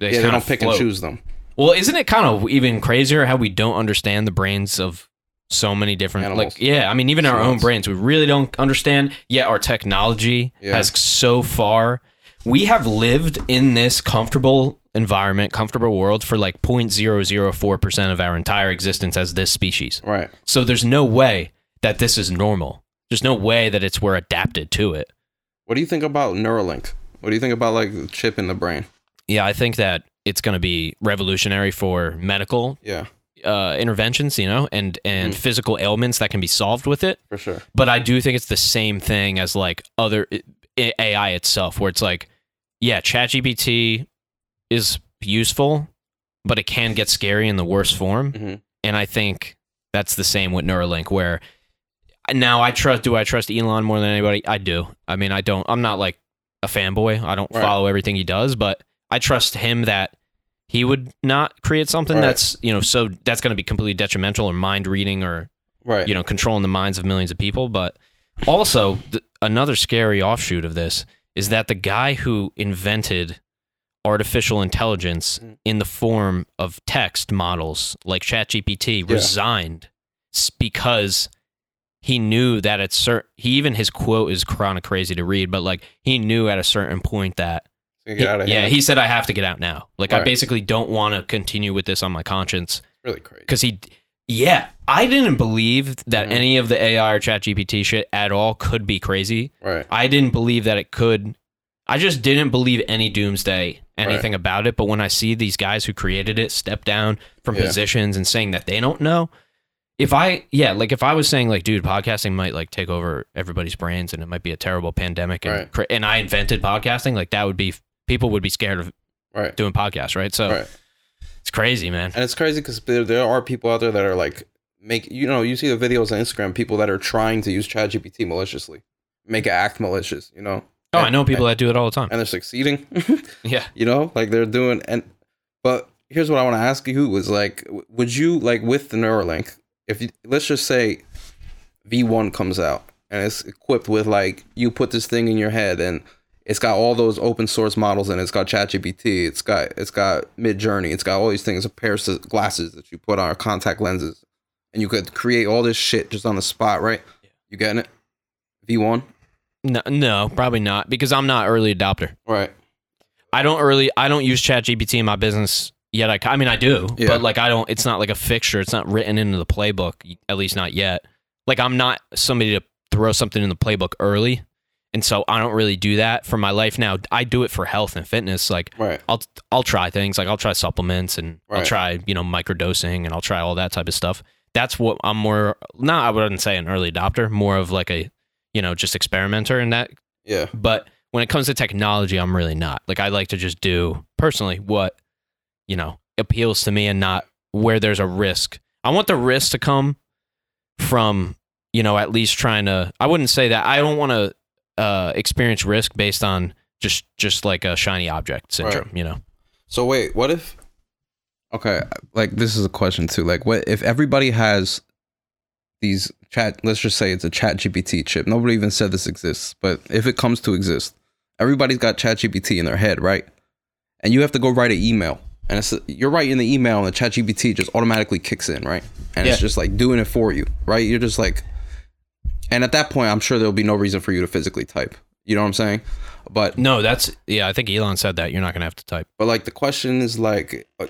they yeah, they kinda don't pick and choose them. well isn't it kind of even crazier how we don't understand the brains of so many different Animals. like yeah i mean even our own brains we really don't understand yet our technology Yeah. has so far we have lived in this comfortable environment comfortable world for like 0.004% of our entire existence as this species Right. so there's no way that this is normal there's no way that it's we're adapted to it What do you think about Neuralink? What do you think about like the chip in the brain? Yeah, I think that it's going to be revolutionary for medical Yeah, uh, interventions, you know, and and Mhm. physical ailments that can be solved with it. for sure. But I do think it's the same thing as like other. AI itself, where it's like, yeah, ChatGPT is useful, but it can get scary in the worst form. Mhm. And I think that's the same with Neuralink, where now I trust. Do I trust Elon more than anybody? I do. I mean, I don't. I'm not like a fanboy. I don't Right. follow everything he does, but I trust him that he would not create something Right. that's you know so that's going to be completely detrimental or mind reading or Right. you know controlling the minds of millions of people but also th- another scary offshoot of this is that the guy who invented artificial intelligence Mm. in the form of text models like ChatGPT Yeah. resigned because he knew that at certain he even his quote is kind of crazy to read but like he knew at a certain point that So get out of yeah he said i have to get out now like i Right. basically don't want to continue with this on my conscience It's really crazy. because he yeah i didn't believe that Mhm. any of the ai or chat gpt shit at all could be crazy Right. i didn't believe that it could i just didn't believe any doomsday anything about it but when i see these guys who created it step down from Yeah. positions and saying that they don't know if i yeah like if i was saying like dude podcasting might like take over everybody's brains and it might be a terrible pandemic and, Right. and i invented podcasting like that would be people would be scared of Right. doing podcasts right so Right. it's crazy man And it's crazy because there, there are people out there that are like make you know you see the videos on Instagram people that are trying to use ChatGPT maliciously, make it act malicious. You know. Oh i know people that do it all the time and they're succeeding. [laughs] yeah you know, like they're doing. And but here's what I want to ask you: was like, would you like with the Neuralink? If you, let's just say V1 comes out and it's equipped with like you put this thing in your head and it's got all those open source models and it's got ChatGPT, it's got it's got Midjourney, it's got all these things, a pair of glasses that you put on, or contact lenses, and you could create all this shit just on the spot, right? You getting it? V1, No, no, probably not because I'm not early adopter. right? I don't early. I don't use ChatGPT in my business yet. I, I mean, I do, Yeah. but like I don't. It's not like a fixture. It's not written into the playbook. At least not yet. Like I'm not somebody to throw something in the playbook early, and so I don't really do that for my life now. I do it for health and fitness. Like Right. I'll I'll try things. Like I'll try supplements and I'll try you know microdosing and I'll try all that type of stuff. That's what I'm more. Not I wouldn't say an early adopter. More of like a you know just experimenter in that Yeah. but when it comes to technology i'm really not like i like to just do personally what you know appeals to me and not where there's a risk i want the risk to come from you know at least trying to i wouldn't say that i don't want to uh experience risk based on just just like a shiny object syndrome you know So wait, what if? Okay, like this is a question too. Like, what if everybody has these chat? Let's just say it's a ChatGPT chip. Nobody even said this exists, but if it comes to exist, everybody's got ChatGPT in their head, right? And you have to go write an email, and it's you're writing the email, and the ChatGPT just automatically kicks in, right? And it's just like doing it for you, right? You're just like, and at that point, I'm sure there'll be no reason for you to physically type. You know what I'm saying? But no that's yeah i think elon said that you're not gonna have to type but like the question is like, uh,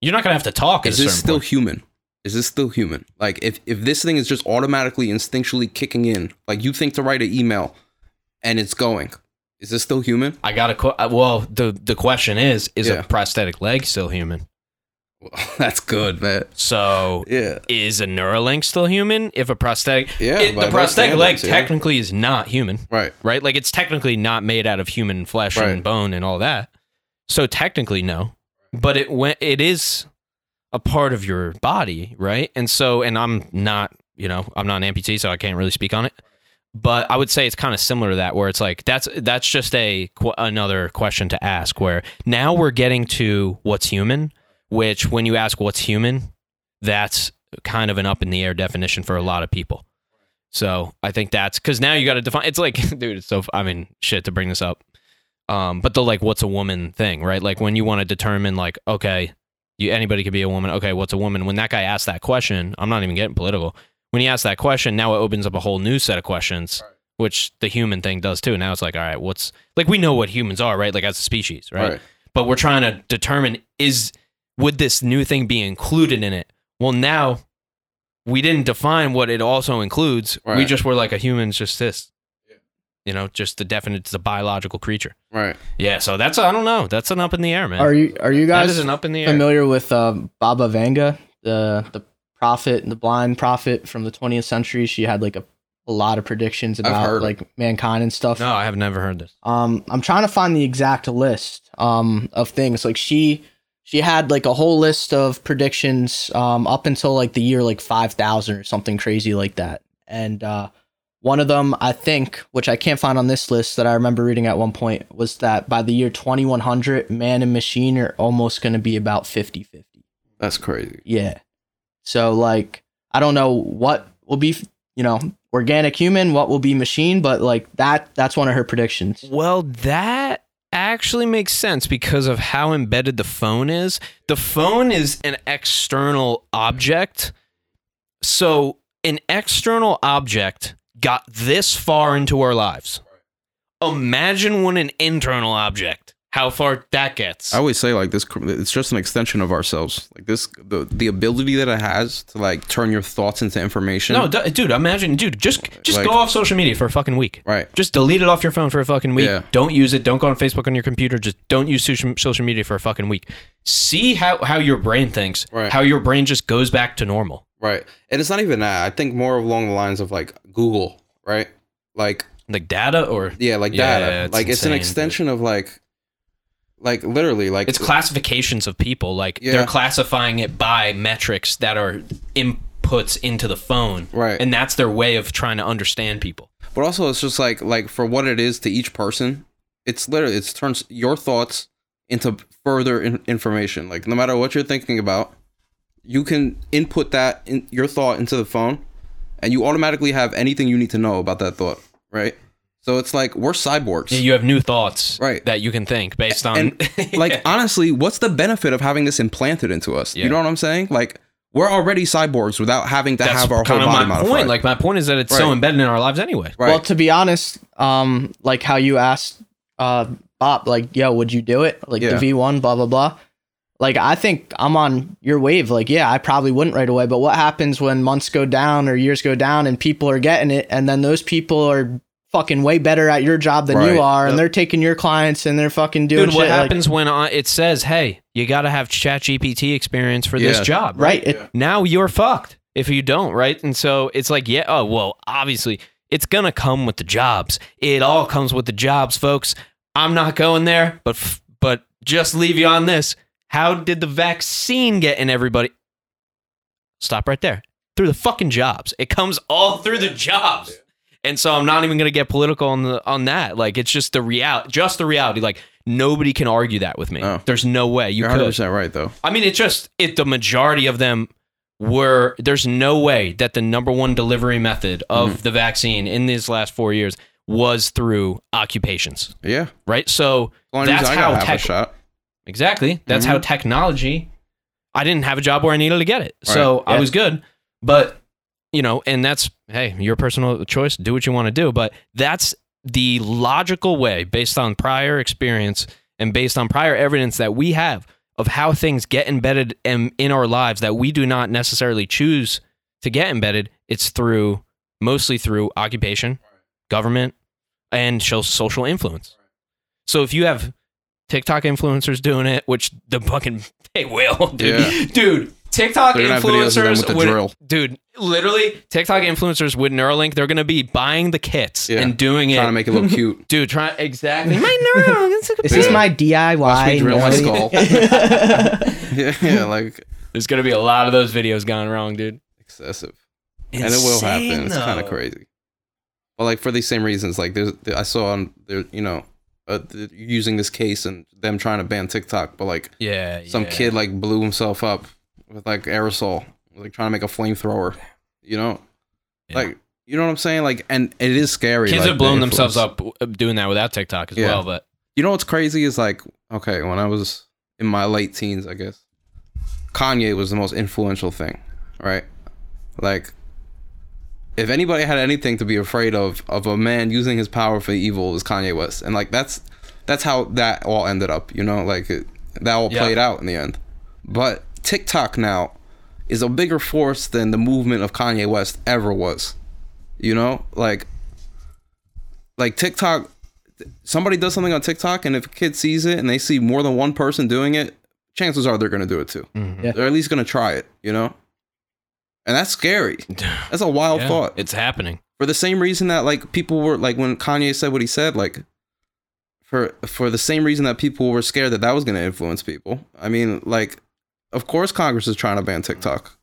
you're not gonna have to talk is this still point. human? Is this still human? Like if if this thing is just automatically instinctually kicking in, like you think to write an email and it's going, is this still human? i got a uh, well the the question is is Yeah. a prosthetic leg still human Well, [laughs] That's good, man. so Yeah. is a Neuralink still human? If a prosthetic, Yeah, it- the prosthetic leg yeah. technically is not human, Right. right? Like it's technically not made out of human flesh Right. and bone and all that. So technically, no, but it went. It is a part of your body, right? And so, and I'm not, you know, I'm not an amputee, so I can't really speak on it. But I would say it's kind of similar to that, where it's like that's that's just a another question to ask. Where now we're getting to what's human, which when you ask what's human, that's kind of an up in the air definition for a lot of people. So I think that's because now you got to define. It's like, [laughs] dude, it's so. I mean, shit to bring this up. Um, but the like, what's a woman thing, right? Like when you want to determine, like, okay, you anybody could be a woman. Okay, what's a woman? When that guy asked that question, I'm not even getting political. When he asked that question, now it opens up a whole new set of questions, which the human thing does too. Now it's like, all right, what's like we know what humans are, right? Like as a species, right? Right. but we're trying to determine is would this new thing be included in it well now we didn't define what it also includes we just were like a human's just this you know just the definite it's a biological creature Right. yeah so that's i don't know that's an up in the air man Are you are you guys an up in the air familiar with um, Baba Vanga, the the prophet, the blind prophet from the 20th century? She had like a a lot of predictions about like mankind and stuff. No, I have never heard this. Um, I'm trying to find the exact list um of things. Like she she had like a whole list of predictions um up until like the year like 5000 or something crazy like that. And uh one of them, I think, which I can't find on this list that I remember reading at one point, was that by the year 2100, man and machine are almost going to be about 50 50. That's crazy. Yeah. So like I don't know what will be, you know, organic human, what will be machine, but like that that's one of her predictions. Well, that actually makes sense because of how embedded the phone is. The phone is an external object. So, an external object got this far into our lives. Imagine when an internal object, how far that gets. I always say like this. It's just an extension of ourselves. Like this, the the ability that it has to like turn your thoughts into information. no, du- dude, imagine, dude, just just Like- go off social media for a fucking week. right. Just delete it off your phone for a fucking week. Yeah. Don't use it. Don't go on Facebook on your computer. Just don't use social, social media for a fucking week. See how, how your brain thinks. Right. How your brain just goes back to normal. Right. And it's not even that. I think more along the lines of like Google. Right. Like Like data or yeah, like Yeah, data. it's like it's an insane, extension of like, like literally like it's classifications of people. Like Yeah. they're classifying it by metrics that are inputs into the phone. Right. And that's their way of trying to understand people. But also, it's just like like for what it is to each person. It's literally it turns your thoughts into further in- information. Like no matter what you're thinking about, you can input that in your thought into the phone, and you automatically have anything you need to know about that thought. Right. So it's like we're cyborgs. You have new thoughts Right. that you can think based on and [laughs] like honestly, what's the benefit of having this implanted into us? Yeah. You know what I'm saying? Like we're already cyborgs without having to that's have our whole kind of body my modified. point. Like my point is that it's so embedded in our lives anyway. right. Well, to be honest, um, like how you asked uh Bob, like, yo, would you do it? Like Yeah. the V one, blah blah blah. Like I think I'm on your wave. Like, yeah, I probably wouldn't right away. But what happens when months go down or years go down and people are getting it, and then those people are fucking way better at your job than Right. you are, and Yep. they're taking your clients and they're fucking doing Dude, what shit. like- happens when uh, it says, "Hey, you got to have ChatGPT experience for this job"? right? It, Now you're fucked if you don't, right? And so it's like, yeah, oh well, obviously it's gonna come with the jobs. It all comes with the jobs, folks. I'm not going there, but f- but just leave you on this. How did the vaccine get in everybody? Stop right there. Through the fucking jobs. It comes all through the jobs. And so I'm not even gonna get political on the on that. Like it's just the reality, just the reality. Like nobody can argue that with me. Oh. There's no way you You're could. 100 percent right though. I mean, it's just it. The majority of them were. There's no way that the number one delivery method of Mm-hmm. the vaccine in these last four years was through occupations, Yeah. right? So that's how tech. Exactly. That's how technology. I didn't have a job where I needed to get it, so Mm-hmm. Right. I was good. But you know, and that's hey, your personal choice. Do what you want to do, but that's the logical way, based on prior experience and based on prior evidence that we have of how things get embedded in, in our lives that we do not necessarily choose to get embedded. It's through mostly through occupation, government, and social influence. So if you have TikTok influencers doing it, which the fucking [laughs] they will, [laughs] dude. Yeah. Dude, TikTok They're gonna have videos of them influencers with would, dude, literally TikTok influencers with Neuralink, they're gonna be buying the kits Yeah. and doing Trying it. Trying to make it look cute. [laughs] dude, try exactly. My Neuralink. it's like is this Yeah. my DIY? Watch me drill my skull. yeah, yeah, like There's gonna be a lot of those videos gone wrong, dude. excessive, and it will happen. It's kind of crazy. But like for these same reasons, like there's I saw on there, you know, uh, th- using this case and them trying to ban TikTok, but like Yeah, some yeah. kid like blew himself up with like aerosol, like trying to make a flamethrower. You know, Yeah. like you know what I'm saying? Like, and it is scary. Kids like, have blown themselves up uh, doing that without TikTok as Yeah. well, but You know what's crazy is like, okay, when I was in my late teens, I guess, Kanye was the most influential thing, right? Like, if anybody had anything to be afraid of of a man using his power for evil, it was Kanye West, and like that's that's how that all ended up. You know, like it, that all Yeah. played out in the end. But TikTok now is a bigger force than the movement of Kanye West ever was. You know, like like TikTok somebody does something on TikTok and if a kid sees it and they see more than one person doing it, chances are they're going to do it too. Mm-hmm. Yeah. They're at least going to try it, you know? And that's scary. [laughs] That's a wild yeah, thought. it's happening. for the same reason that like people were like when Kanye said what he said, like for for the same reason that people were scared that that was going to influence people. I mean, like, of course Congress is trying to ban TikTok.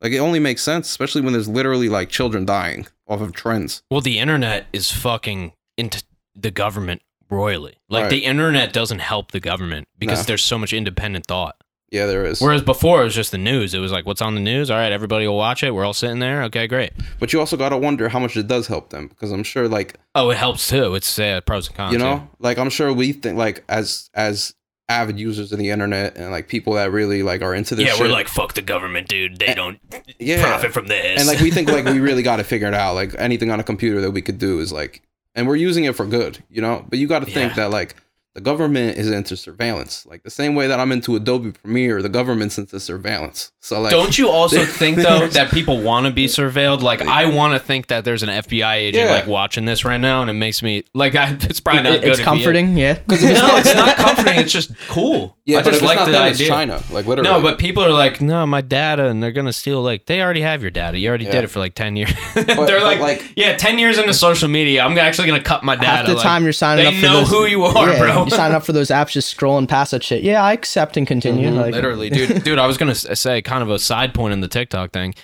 Like it only makes sense, especially when there's literally like children dying off of trends. Well, the internet is fucking into the government royally. Like Right. the internet doesn't help the government because there's so much independent thought. Yeah, there is. Whereas before it was just the news. It was like, what's on the news? All right, everybody will watch it. We're all sitting there. Okay, great. But you also got to wonder how much it does help them because I'm sure like Oh, it helps too. It's uh, pros and cons. you know like i'm sure we think like as as avid users of the internet and like people that really like are into this Yeah, shit, we're like, fuck the government, dude. They don't yeah profit from this. and like we think like we [laughs] really got to figure it out like anything on a computer that we could do is like and we're using it for good you know but you got to think Yeah. that like the government is into surveillance. Like the same way that i'm into adobe premiere the government's into surveillance so like Don't you also [laughs] think though that people want to be surveilled? Like I want to think that there's an FBI agent Yeah. like watching this right now, and it makes me like I, it's probably not It- good. it's if he- comforting, yeah. [laughs] no, it's not comforting. It's just cool. yeah I but just like the them, idea. china like literally No, but people are like, no, my data, and they're gonna steal. Like, they already have your data. You already Yeah. did it for like ten years. [laughs] they're but, like, like- yeah, ten years into social media, I'm actually gonna cut my data. Half the Like, time you're signing they up for know those, who you are, yeah, bro. You sign up for those apps, just scrolling past that shit. Yeah, I accept and continue. Mhm, like, Literally, dude. Dude, I was gonna say kind of a side point in the TikTok thing.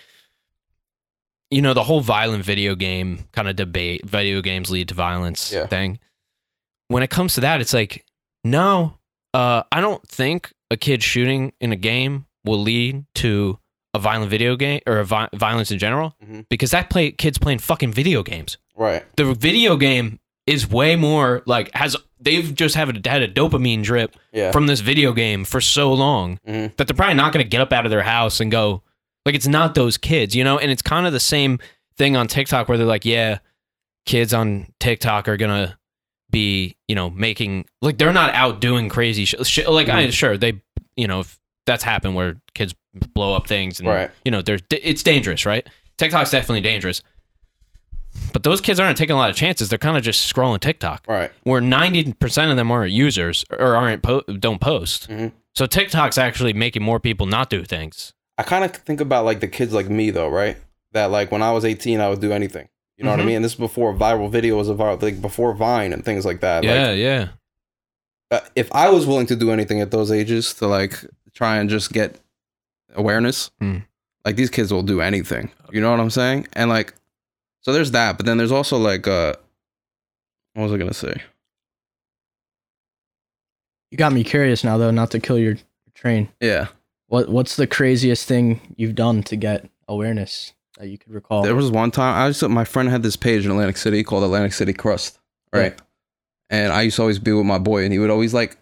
You know, the whole violent video game kind of debate, video games lead to violence Yeah. thing. When it comes to that, it's like, no, uh, I don't think a kid shooting in a game will lead to a violent video game or a vi- violence in general Mhm. because that play kids playing fucking video games. right The video game is way more like has they've just have a, had a dopamine drip yeah from this video game for so long Mhm. that they're probably not going to get up out of their house and go like it's not those kids, you know. And it's kind of the same thing on TikTok where they're like, yeah, kids on TikTok are gonna be, you know, making like they're not out doing crazy shit. shit like I sure they, you know, if that's happened where kids blow up things and Right. you know, there's it's dangerous, right? TikTok's definitely dangerous. But those kids aren't taking a lot of chances. They're kind of just scrolling TikTok right where 90% of them aren't users or aren't po- don't post. Mhm. So TikTok's actually making more people not do things. I kind of think about like the kids like me though, right? That like when I was 18, I would do anything. You know what I Mhm. mean? This is before viral video was a viral, like before Vine and things like that. yeah, Like, yeah. uh, if I was willing to do anything at those ages to like try and just get awareness, Mm. like these kids will do anything. You know what I'm saying? And like, so there's that. But then there's also like, uh, what was I gonna say? You got me curious now, though, not to kill your, your train. Yeah, What What's the craziest thing you've done to get awareness that you could recall? There was one time I just my friend had this page in Atlantic City called Atlantic City Crust, right? And I used to always be with my boy, and he would always like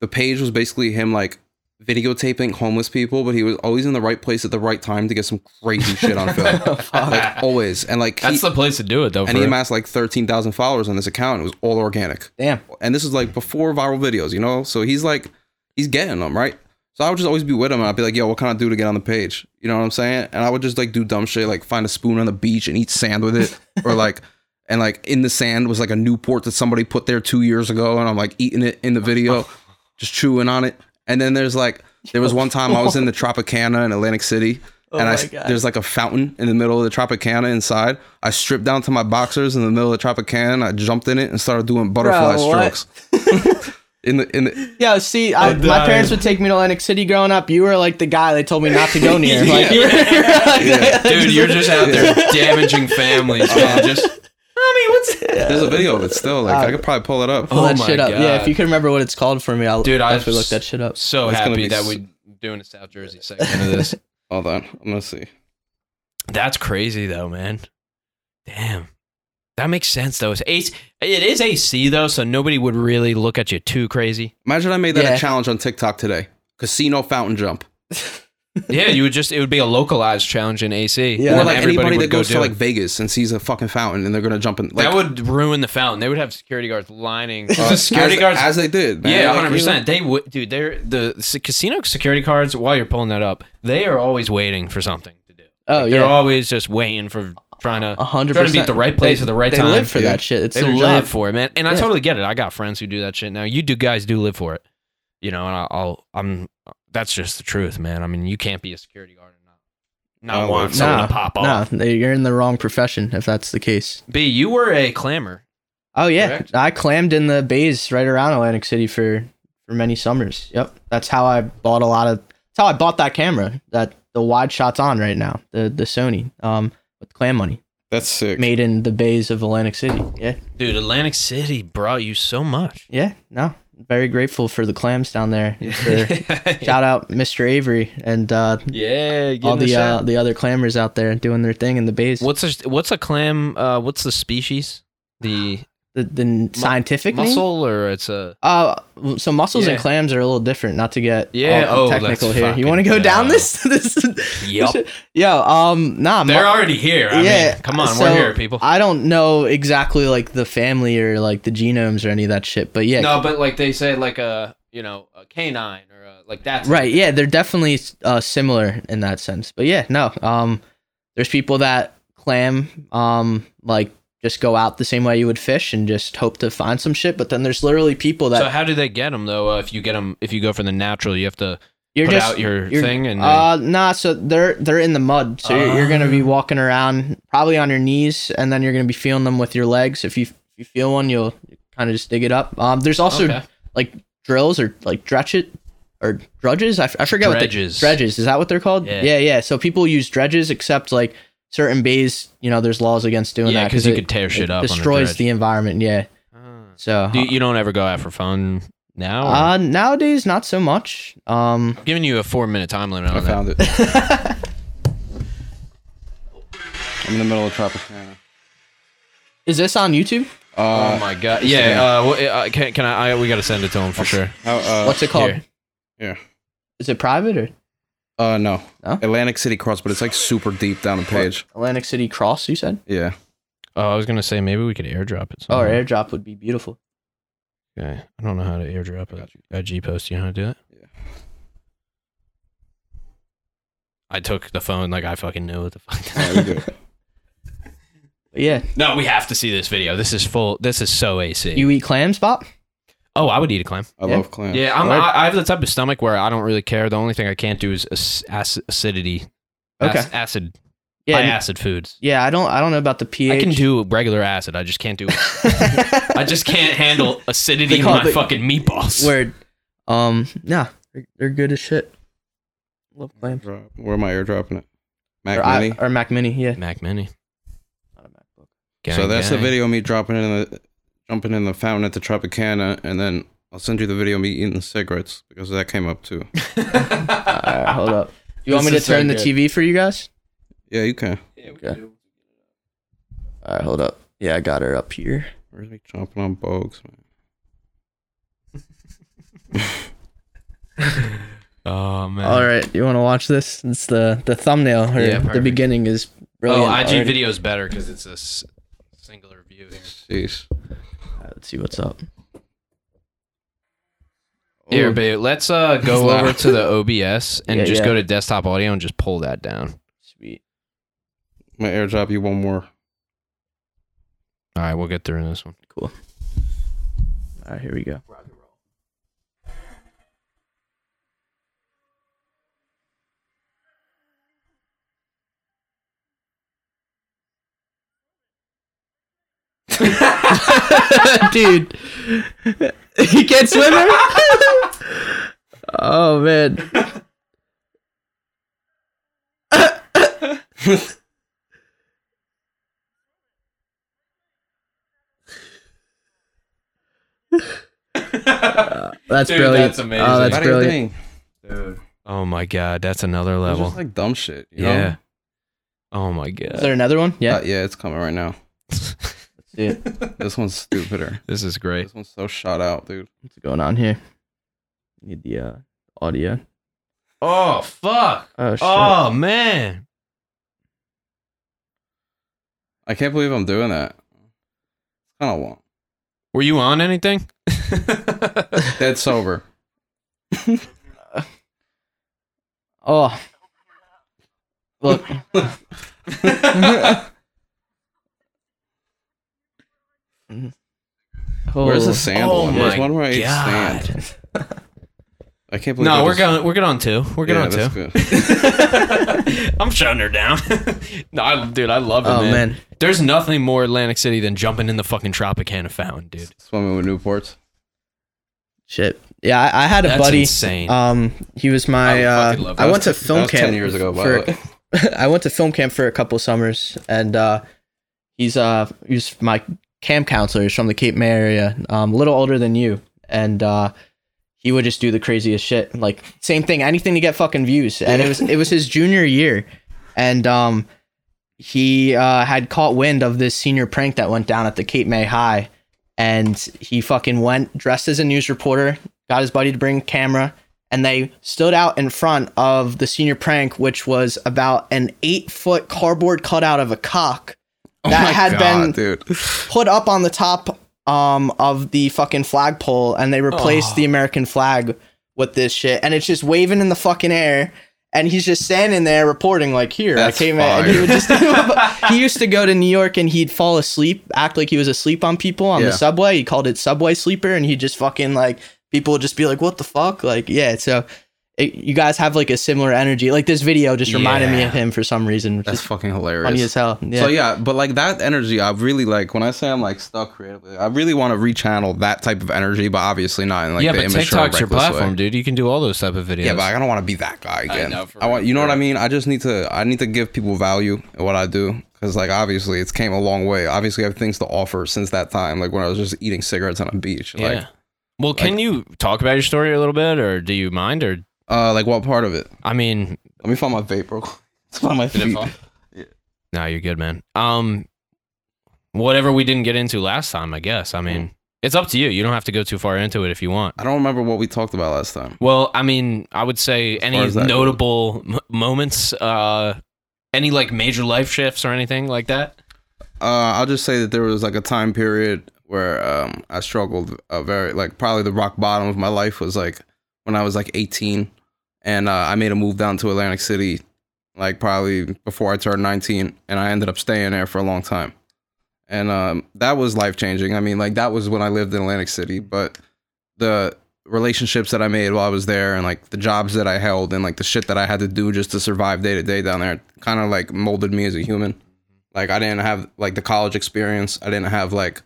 the page was basically him like videotaping homeless people, but he was always in the right place at the right time to get some crazy shit on film, [laughs] like always. And like he, That's the place to do it though. and he real. amassed like thirteen thousand followers on this account. It was all organic, Damn. and this is like before viral videos, you know. So he's like he's getting them right. So I would just always be with him, and I'd be like, "Yo, what can I do to get on the page?" You know what I'm saying? And I would just like do dumb shit, like find a spoon on the beach and eat sand with it, [laughs] or like, and like in the sand was like a Newport that somebody put there two years ago, and I'm like eating it in the video, just chewing on it. And then there's like, there was one [laughs] time I was in the Tropicana in Atlantic City, oh and I God. there's like a fountain in the middle of the Tropicana inside. I stripped down to my boxers in the middle of the Tropicana. I jumped in it and started doing butterfly Bro, strokes. [laughs] in the in the Yeah, see, I, I'm my parents would take me to Atlantic City growing up. You were like the guy they told me not to go near. [laughs] Like, Yeah. you were, like, Yeah. Dude, you're just out there damaging families, man. Just I mean, what's [laughs] There's a video of it still. Like I uh, could probably pull it up. pull Oh that my shit up. Yeah, if you can remember what it's called for me, I'll Dude, I definitely look that shit up. so It's gonna happy be that s- we're doing a South Jersey [laughs] segment of this. Hold on, I'm gonna see. That's crazy though, man. Damn. That makes sense though. It's AC, it is AC though, so nobody would really look at you too crazy. Imagine I made that Yeah. a challenge on TikTok today. Casino fountain jump. [laughs] Yeah, you would just it would be a localized challenge in AC. Yeah. or and like everybody anybody that goes do to it. like Vegas and sees a fucking fountain and they're gonna jump in. Like, that would ruin the fountain. They would have security guards lining. [laughs] uh, the security as, guards as they did. man. Yeah, hundred you know, percent. They would, dude. They're the s- casino security cards. While you're pulling that up, they are always waiting for something to do. Oh They're always just waiting for trying to a hundred percent. be at the right place They- at the right they time. live for Yeah. that shit. It's they their live job. for it, man. And I totally get it. I got friends who do that shit now. You do guys do live for it, you know. And I'll, I'll I'm that's just the truth, man. I mean, you can't be a security guard or not. not Oh, want no, someone to pop off. No, they- you're in the wrong profession if that's the case. B, you were a clammer. Oh yeah, Correct? I clammed in the bays right around Atlantic City for for many summers. Yep, that's how I bought a lot of. That's how I bought that camera that the wide shot's on right now. The the Sony um with clam money That's sick. made in the bays of Atlantic City. Yeah, Dude, Atlantic City brought you so much. yeah. No, very grateful for the clams down there. [laughs] shout out Mr. Avery and uh, yeah, all the uh, the other clammers out there doing their thing in the bays. What's a what's a clam? Uh, what's the species? The the, the scientific name? mussel or it's a Uh, so mussels and clams are a little different. Not to get Yeah, all oh, technical here. You want to go down this? [laughs] this Yup. [laughs] Yo, um, nah. mu- They're already here. I yeah, mean, come on, so we're here, people. I don't know exactly like the family or like the genomes or any of that shit, but yeah, No, but like they say, like a you know a canine or a, like that's right, yeah, they're definitely uh, similar in that sense. But yeah, no, um, there's people that clam, um, like just go out the same way you would fish and just hope to find some shit. But then there's literally people that So how do they get them though? Uh, if you get them, if you go for the natural, you have to you're put just out your thing and uh nah so they're they're in the mud so you're, you're gonna be Ah. walking around probably on your knees and then you're gonna be feeling them with your legs if you if you feel one you'll kind of just dig it up um there's also Okay. like drills or like dredge it or drudges I, f- I forget Dredges. what they, dredges is that what they're called Yeah. yeah yeah so people use dredges except like certain bees, you know there's laws against doing yeah, that because you it- could tear shit it up. destroys dredge. the environment yeah Ah. so Do you, you don't ever go out for fun now? or- uh nowadays not so much um I'm giving you a four minute time limit on I that. found it. [laughs] I'm in the middle of Tropicana. is this on youtube Oh Uh, my god! Yeah, uh, wh- uh, can, can I, I? We got to send it to him for sure. how, uh, what's it called. Yeah. is it private or Uh, no. No? Atlantic City Cross, but it's like super deep down the page. Atlantic City Cross, you said? Yeah. Oh, I was gonna say maybe we could airdrop it. Oh, somewhere. airdrop would be beautiful. Okay, I don't know how to airdrop a, a G post. You know how to do that? Yeah. I took the phone like I fucking knew what the fuck. Yeah, we [laughs] do. But yeah, no, we have to see this video. This is full. This is so AC. you eat clams, Bob? Oh, I would eat a clam. I Yeah. love clams. Yeah, I'm, Word. I, I have the type of stomach where I don't really care. The only thing I can't do is ac- ac- acidity. Ac- Okay. acid. Yeah, high acid foods. yeah. I don't, I don't know about the pH. I can do regular acid. I just can't do. [laughs] I just can't handle [laughs] acidity They in my it- fucking meatballs. Word. Um, nah, they're, they're good as shit. Love clams. Where am I airdropping it? Mac Or, I, Mini. or Mac Mini, yeah. Mac Mini. Not a MacBook. Gang, so that's gang. the video of me dropping it in the jumping in the fountain at the Tropicana, and then I'll send you the video of me eating the cigarettes because that came up too. [laughs] Alright, hold up. [laughs] You want me to is so turn the. TV for you guys? Yeah, you can. Yeah, Okay. All right, hold up. Yeah, I got her up here. Where's me chomping on bugs, man? [laughs] Oh man. All right, you want to watch this? It's the the thumbnail or Yeah, the beginning is Oh, brilliant. IG already. video is better because it's a s- singular view here. Jeez. All right, let's see what's up. Here, babe. Let's uh [laughs] go over to the OBS and Yeah, just yeah. go to desktop audio and just pull that down. Sweet. I'm gonna airdrop you one more. All right, we'll get through in this one. Cool. All right, here we go. [laughs] [laughs] Dude, he can't swim. oh man. That's Dude, brilliant. that's amazing. Oh, that's What do you brilliant. think? Dude, Oh my god, that's another it's level. just like dumb shit. You yeah. Know? Oh my Is god. there another one? Yeah. Uh, yeah, it's coming right now. [laughs] Let's [laughs] see. This one's stupider. this is great. This one's so shot out, dude. What's going on here? Need the uh, audio. Oh fuck. Oh shit. Oh man. I can't believe I'm doing that. It's kind of long. Were you on anything? [laughs] Dead sober. [laughs] Oh. Look. Where's Oh. the sand Oh one? There's my one where I ate God. sand. [laughs] I can't believe. No, I we're just- going. We're good on two. We're good Yeah, on that's two. good. [laughs] I'm shutting her down. [laughs] no, I, dude, I love it, Oh, man. man. There's nothing more Atlantic City than jumping in the fucking Tropicana fountain, dude. Swimming with Newports. Shit. Yeah, I, I had a That's buddy. insane. Um, he was my. I Uh, fucking love that. I went to film that was camp 10 years ago, by for- the way. I went to film camp for a couple summers, and uh, he's uh he's my camp counselor. He's from the Cape May area, um, a little older than you, and uh, he would just do the craziest shit. Like same thing, anything to get fucking views. And it was it was his junior year, and um, he uh, had caught wind of this senior prank that went down at the Cape May High, and he fucking went dressed as a news reporter, got his buddy to bring a camera, and they stood out in front of the senior prank, which was about an eight foot cardboard cutout of a cock [laughs] that Oh had God, been dude. put up on the top um of the fucking flagpole, and they replaced Oh. the American flag with this shit, and it's just waving in the fucking air. And he's just standing there reporting, like, here, That's I came in. And he, would just, [laughs] he used to go to New York and he'd fall asleep, act like he was asleep on people on Yeah. the subway. He called it subway sleeper, and he just fucking like people would just be like, "What the fuck?" Like, yeah. So it, you guys have like a similar energy. Like this video just reminded me of him for some reason, which That's is fucking funny hilarious. as hell. Yeah. So yeah, but like that energy, I really like when I say I'm like stuck creatively. I really want to rechannel that type of energy, but obviously not in like yeah, the but immature, TikTok's your platform, way. dude. You can do all those type of videos. Yeah, but I don't want to be that guy again. know, I, for want, you know what I mean. I just need to, I need to give people value in what I do because, like, obviously, it's came a long way. Obviously, I have things to offer since that time, like when I was just eating cigarettes on a beach. yeah. Like, well, can you talk about your story a little bit, or do you mind? Or uh, like what part of it? I mean, Let me find my vape, bro. [laughs] Let's find my feet. no, you're good, man. Um, whatever we didn't get into last time, I guess. I mean, it's up to you. You don't have to go too far into it if you want. I don't remember what we talked about last time. Well, I mean, I would say any as that notable m- moments, uh, any like major life shifts or anything like that. Uh, I'll just say that there was like a time period where um, I struggled a very like probably the rock bottom of my life was like when I was like 18, and uh, I made a move down to Atlantic City, like probably before I turned 19, and I ended up staying there for a long time, and um, that was life changing. I mean, like that was when I lived in Atlantic City, but the relationships that I made while I was there, and like the jobs that I held, and like the shit that I had to do just to survive day to day down there, kind of like molded me as a human. Like I didn't have like the college experience. I didn't have like,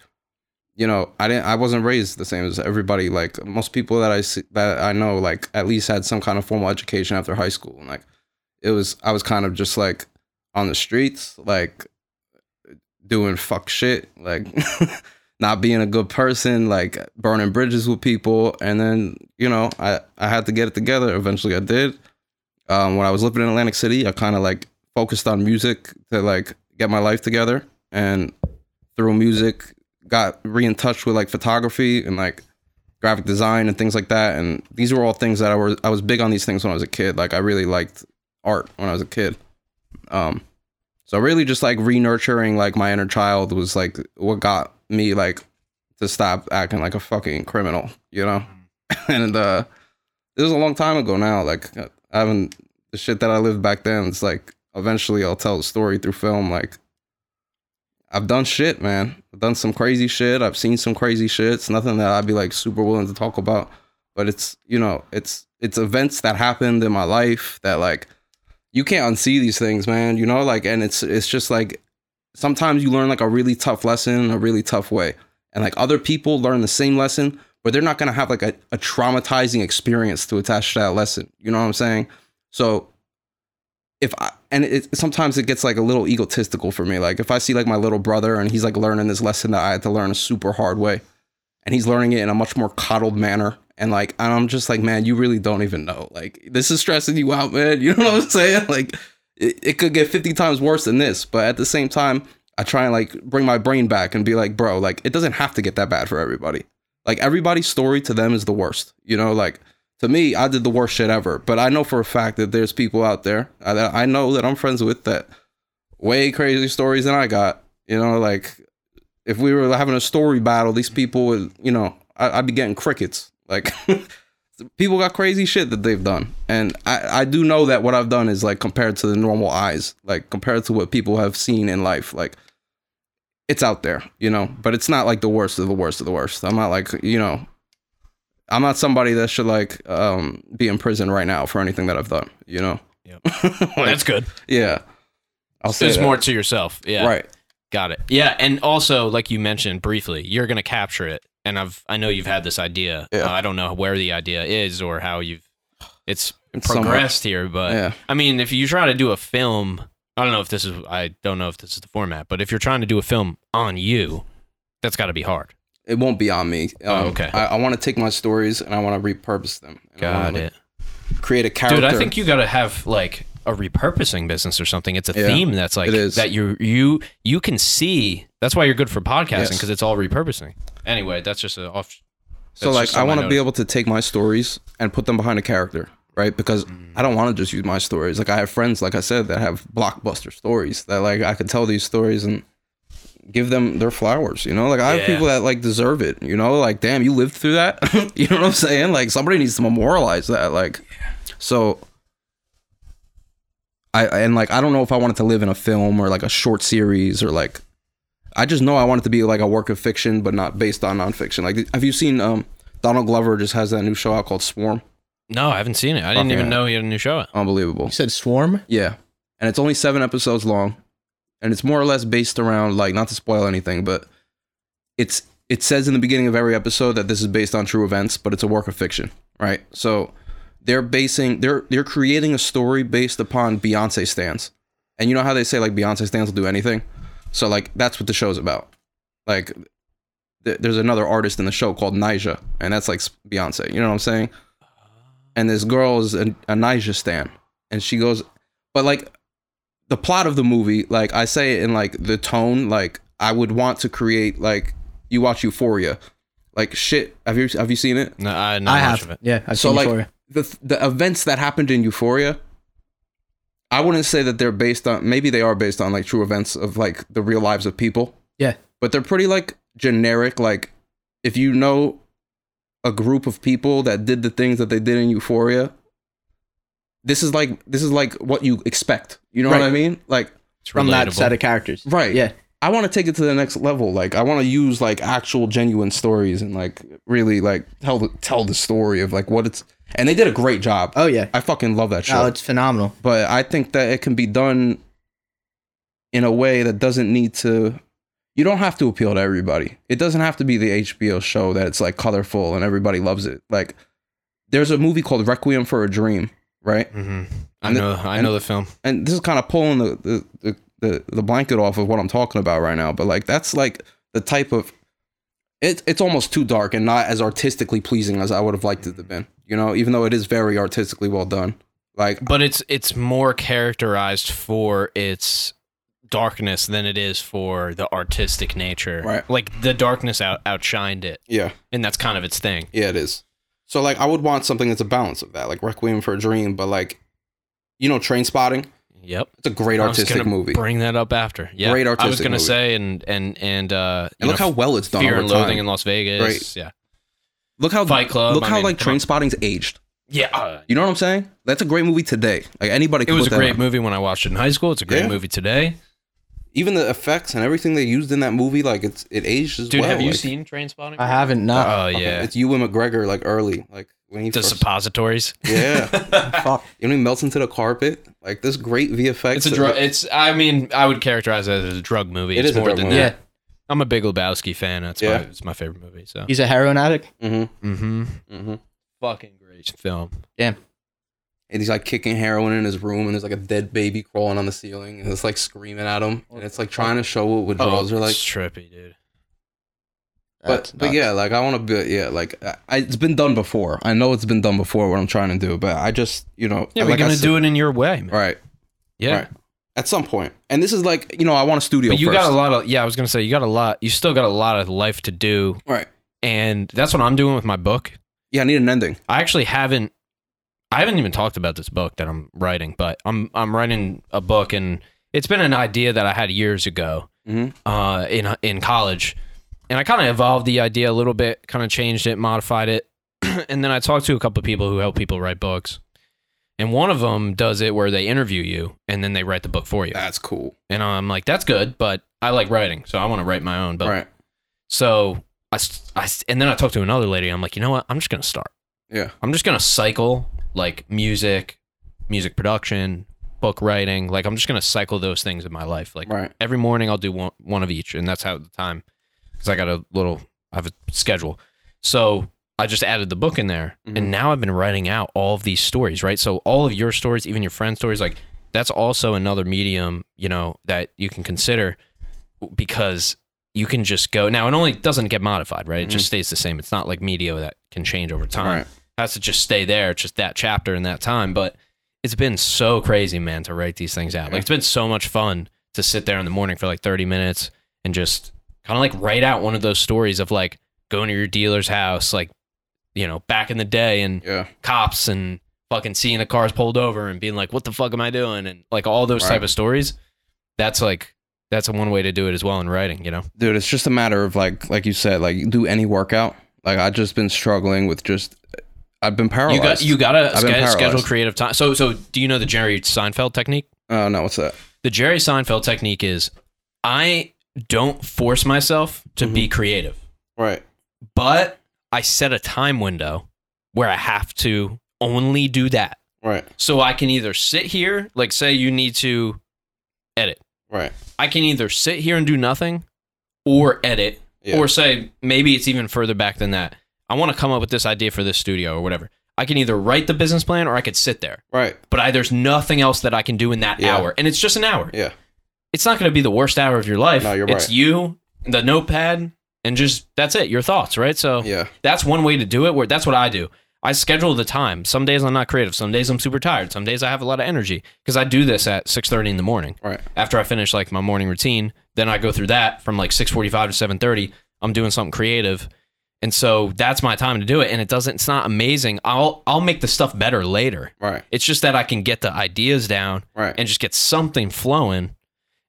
you know, I didn't. I wasn't raised the same as everybody. Like most people that I see that I know, like at least had some kind of formal education after high school. And like, it was I was kind of just like on the streets, like doing fuck shit, like [laughs] not being a good person, like burning bridges with people. And then you know, I I had to get it together. Eventually, I did. Um, when I was living in Atlantic City, I kind of like focused on music to like get my life together and through music got re in touch with like photography and like graphic design and things like that and these were all things that I was I was big on these things when I was a kid like I really liked art when I was a kid um so really just like re-nurturing like my inner child was like what got me like to stop acting like a fucking criminal you know [laughs] and uh this was a long time ago now like I haven't the shit that I lived back then it's like eventually I'll tell the story through film. Like, I've done shit, man. I've done some crazy shit. I've seen some crazy shit. It's nothing that I'd be like super willing to talk about, but it's you know, it's it's events that happened in my life that like you can't unsee these things, man. You know, like, and it's it's just like sometimes you learn like a really tough lesson in a really tough way, and like other people learn the same lesson, but they're not gonna have like a, a traumatizing experience to attach to that lesson. You know what I'm saying? So if I and it sometimes it gets like a little egotistical for me. Like if I see like my little brother and he's like learning this lesson that I had to learn a super hard way, and he's learning it in a much more coddled manner, and like and I'm just like, man, you really don't even know. Like this is stressing you out, man. [laughs] You know what I'm saying? Like it, it could get 50 times worse than this, but at the same time, I try and like bring my brain back and be like, bro, like it doesn't have to get that bad for everybody. Like everybody's story to them is the worst. You know, like to me, I did the worst shit ever. But I know for a fact that there's people out there uh, that I know that I'm friends with that way crazy stories than I got. You know, like if we were having a story battle, these people would, you know, I, I'd be getting crickets. Like [laughs] people got crazy shit that they've done, and I I do know that what I've done is like compared to the normal eyes, like compared to what people have seen in life, like. It's out there, you know, but it's not like the worst of the worst of the worst. I'm not like, you know, I'm not somebody that should like um be in prison right now for anything that I've done. You know. Yep. [laughs] Like, That's good. yeah. I'll say There's that. more to yourself. Yeah. Right. Got it. Yeah, and also like you mentioned briefly, you're gonna capture it, and I've I know you've had this idea. Yeah. Uh, I don't know where the idea is or how you've it's It's progressed here, but Yeah. I mean, if you try to do a film, I don't know if this is I don't know if this is the format, but if you're trying to do a film on you, that's got to be hard. It won't be on me. Um, Oh, okay. I, I want to take my stories and I want to repurpose them. Got it, like, Create a character. dude. I think you got to have like a repurposing business or something. It's a Yeah, theme that's like that you you you can see. That's why you're good for podcasting Yes. because it's all repurposing. Anyway, that's just a off. So like I want to be able to take my stories and put them behind a character, right? Because Mm. I don't want to just use my stories. Like I have friends, like I said, that have blockbuster stories that like I could tell these stories and give them their flowers. You know, like I have Yeah. people that like deserve it. You know, like damn, you lived through that. [laughs] you know what I'm saying? Like somebody needs to memorialize that. Like, so. I and like I don't know if I wanted to live in a film or like a short series or like I just know I want it to be like a work of fiction, but not based on nonfiction. Like, have you seen um, Donald Glover just has that new show out called Swarm? No, I haven't seen it. I didn't Fucking even know he had a new show out. Unbelievable. You said swarm. Yeah, and it's only seven episodes long, and it's more or less based around like not to spoil anything, but it's it says in the beginning of every episode that this is based on true events, but it's a work of fiction, right? So they're basing they're they're creating a story based upon Beyonce stands, and you know how they say like Beyonce stands will do anything, so like that's what the show's about. Like th- there's another artist in the show called Ni'Jah, and that's like Beyonce. You know what I'm saying? And this girl is a, a Ni'Jah stan, and she goes, but like the plot of the movie, like I say it in like the tone, like I would want to create like you watch Euphoria, like shit. Have you have you seen it? No, I not I much have. of it. Yeah, I've So, seen like- Euphoria. the the events that happened in Euphoria, I wouldn't say that they're based on. Maybe they are based on like true events of like the real lives of people. Yeah. but they're pretty like generic. Like if you know a group of people that did the things that they did in Euphoria, this is like this is like what you expect. You know what I mean? Like from that set of characters. right. Yeah. I want to take it to the next level. Like I want to use like actual genuine stories and like really like tell the tell the story of like what it's. And they did a great job. Oh yeah. I fucking love that oh, show. Oh, it's phenomenal. but I think that it can be done in a way that doesn't need to. You don't have to appeal to everybody. It doesn't have to be the HBO show that it's like colorful and everybody loves it. Like, there's a movie called Requiem for a Dream, right? Mhm. I And the- know. I and- know the film. And this is kind of pulling the the, the the the blanket off of what I'm talking about right now. But like, that's like the type of it, it's almost too dark and not as artistically pleasing as I would have liked it to have been. You know, even though it is very artistically well done. Like, But it's it's more characterized for its darkness than it is for the artistic nature. Right. Like the darkness out, outshined it, yeah. and that's kind of its thing. Yeah, it is. So like I would want something that's a balance of that, like Requiem for a Dream, but like you know, Trainspotting. Yep. It's a great I was artistic movie. Bring that up after. Yeah. Great artistic. I was gonna movie. say and and and uh, and look know, how well it's done Fear and Loathing time. in Las Vegas. Right. Yeah. look how Fight Club, Look I how mean, like Train. Spotting's aged. Yeah. You know what I'm saying? That's a great movie today. Like anybody. it was a that great on. movie when I watched it in high school. It's a great Yeah. movie today. Even the effects and everything they used in that movie, like it's it aged as Dude, well. have you like, seen Trainspotting? I haven't. No. Oh fucking- yeah. It's Ewan McGregor like early, like when he the first. suppositories. yeah. [laughs] Fuck. you know he melts into the carpet. Like this great VFX. It's a drug. It's. I mean, I would characterize it as a drug movie. It it's is a more drug than movie. that. Yeah. I'm a big Lebowski fan. That's Yeah. my. It's my favorite movie. So. He's a heroin addict. Mm-hmm. Mm-hmm. Mm-hmm. Fucking great film. And he's like kicking heroin in his room, and there's like a dead baby crawling on the ceiling, and it's like screaming at him, and it's like trying to show what oh, withdrawals are like. it's trippy, dude. But That's but nuts. yeah, like I want to be yeah, like I, it's been done before. I know it's been done before. What I'm trying to do, but I just you know Yeah, like we're I gonna said- do it in your way, man. right, Yeah. right at some. And this is like you know I want a studio. But you first. got a lot of. Yeah, I was gonna say you got a lot. You still got a lot of life to do, right. and that's what I'm doing with my book. Yeah, I need an ending. I actually haven't. I haven't even talked about this book that I'm writing, but I'm I'm writing a book, and it's been an idea that I had years ago Mhm. uh, in in college, and I kind of evolved the idea a little bit, kind of changed it, modified it, [clears throat] and then I talked to a couple of people who help people write books, and one of them does it where they interview you and then they write the book for you, That's cool. and I'm like, that's good, but I like writing, so I want to write my own book. Right. So I, I and then I talked to another lady. I'm like, you know what? I'm just gonna start. Yeah. I'm just gonna cycle like music, music production, book writing. Like I'm just gonna cycle those things in my life. Like Right. every morning I'll do one, one of each, and that's how the time because I got a little I have a schedule. So I just added the book in there, Mhm. and now I've been writing out all of these stories. Right, so all of your stories, even your friends' stories, like that's also another medium you know that you can consider because you can just go now. It only doesn't get modified, right? It just stays the same. It's not like media that can change over time Right. Has to just stay there. Just that chapter and that time. But it's been so crazy, man, to write these things out. Like it's been so much fun to sit there in the morning for like 30 minutes and just kind of like write out one of those stories of like going to your dealer's house, like, you know, back in the day and Yeah. cops and fucking seeing the cars pulled over and being like, what the fuck am I doing? And like all those Right. type of stories. That's like, that's one way to do it as well in writing, you know? Dude, it's just a matter of like like you said, like do any workout. Like I've just been struggling with just I've been paralyzed. You got you got to I've schedule creative time. So so do you know the Jerry Seinfeld technique? Oh no, what's that? the Jerry Seinfeld technique is I don't force myself to be mm-hmm. creative, Right. but I set a time window where I have to only do that. Right. So I can either sit here, like say you need to edit. Right. I can either sit here and do nothing or edit Yeah. or say maybe it's even further back than that. I want to come up with this idea for this studio or whatever. I can either write the business plan or I could sit there. Right. But I, there's nothing else that I can do in that Yeah. hour. And it's just an hour. Yeah. it's not going to be the worst hour of your life. No, you're it's right. you, the notepad, and just that's it. Your thoughts, right? So Yeah. that's one way to do it. Where that's what I do. I schedule the time. Some days I'm not creative. Some days I'm super tired. Some days I have a lot of energy because I do this at six thirty in the morning. Right. After I finish like my morning routine, then I go through that from like six forty five to seven thirty. I'm doing something creative. And so that's my time to do it. And it doesn't, it's not amazing. I'll, I'll make the stuff better later. Right. It's just that I can get the ideas down Right. and just get something flowing.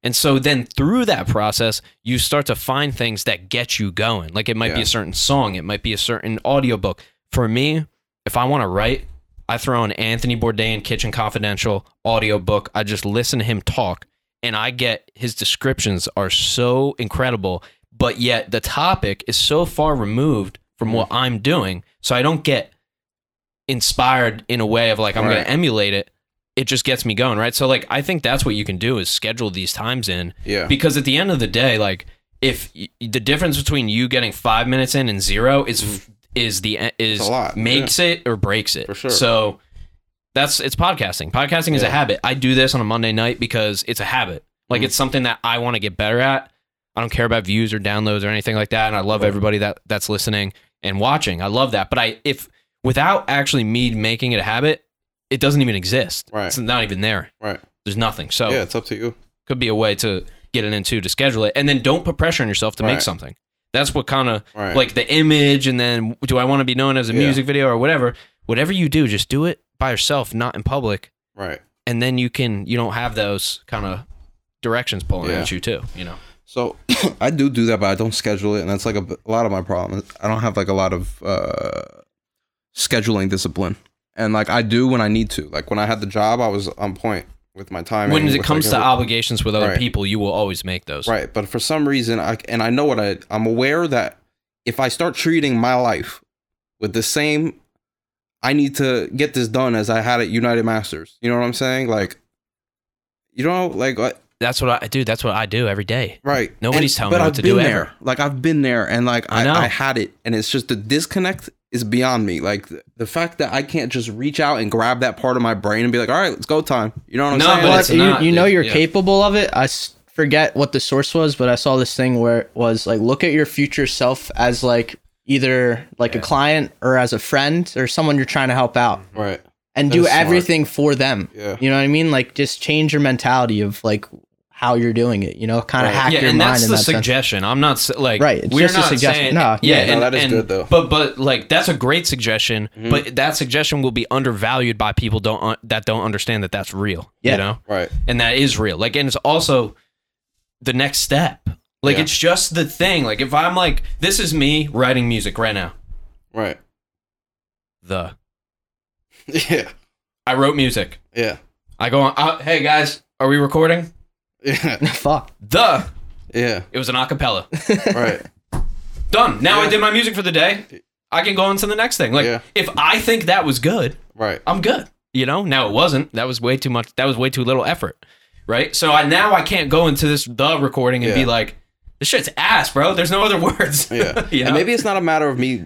And so then through that process, you start to find things that get you going. Like it might be a certain song, it might be a certain audiobook. For me, if I want to write, I throw an Anthony Bourdain Kitchen Confidential audiobook. I just listen to him talk and I get his descriptions are so incredible, but yet the topic is so far removed from what I'm doing. So I don't get inspired in a way of like I'm going to emulate it. It just gets me going, right? So like I think that's what you can do is schedule these times in Yeah. because at the end of the day, like if y- the difference between you getting five minutes in and zero is is the is Mm-hmm. It's a lot, makes it or breaks it For sure. So that's it's podcasting. Podcasting is a habit. I do this on a Monday night because it's a habit. Like Mhm. it's something that I want to get better at. I don't care about views or downloads or anything like that. And I love everybody that that's listening and watching. I love that. But I if without actually me making it a habit, it doesn't even exist. Right. It's not even there. Right. There's nothing. So Yeah, it's up to you. could be a way to get it into to schedule it and then don't put pressure on yourself to make something that's what kind of Right. like the image and then do i want to be known as a Yeah. music video or whatever whatever you do just do it by yourself not in public Right. and then you can you don't have those kind of directions pulling Yeah. at you too you know So [coughs] I do do that, but I don't schedule it, and that's like a lot of my problem. I don't have like a lot of uh, scheduling discipline, and like I do when I need to. Like when I had the job, I was on point with my time. when it comes to obligations with other Right. people you will always make those right, but for some reason, I and I know what I I'm aware that if I start treating my life with the same, I need to get this done as I had at UnitedMasters. You know what I'm saying? Like, you know, like what. That's what i do that's what i do every day Right. Nobody's telling me but what I've to been do there. ever. Like I've been there and like I I. I, had it and it's just the disconnect is beyond me. Like the, the fact that I can't just reach out and grab that part of my brain and be like, all right, let's go time. You know what I'm No, saying? but But it's you, not, you know dude. you're Yeah. capable of it. I forget what the source was, but I saw this thing where it was like look at your future self as like either like a client or as a friend or someone you're trying to help out right. and That do is smart. everything for them. Yeah. You know what I mean? Like just change your mentality of like how you're doing it, you know, kind of Right. hack yeah, your and mind that's in the that sense. suggestion. I'm not like Right, it's We're just a not suggestion. saying No, yeah, yeah. No, and, that is and- good, though. But but like that's a great suggestion. Mm-hmm. But that suggestion will be undervalued by people don't un- that don't understand that that's real. Yeah. You know, Right. and that is real. Like, and it's also the next step. Like, Yeah. it's just the thing. Like, if I'm like, this is me writing music right now. Right. The [laughs] Yeah. I wrote music. Yeah. I go on. Uh, hey guys, are we recording? Yeah. [laughs] Fuck. The Yeah. it was an acapella. [laughs] Right. Done. Now I did my music for the day. I can go on to the next thing. Like Yeah. if I think that was good, Right. I'm good. You know, now it wasn't. That was way too much. That was way too little effort. Right. So I now I can't go into this the recording and be Yeah. like, this shit's ass, bro. There's no other [laughs] words. Yeah. you know? And maybe it's not a matter of me.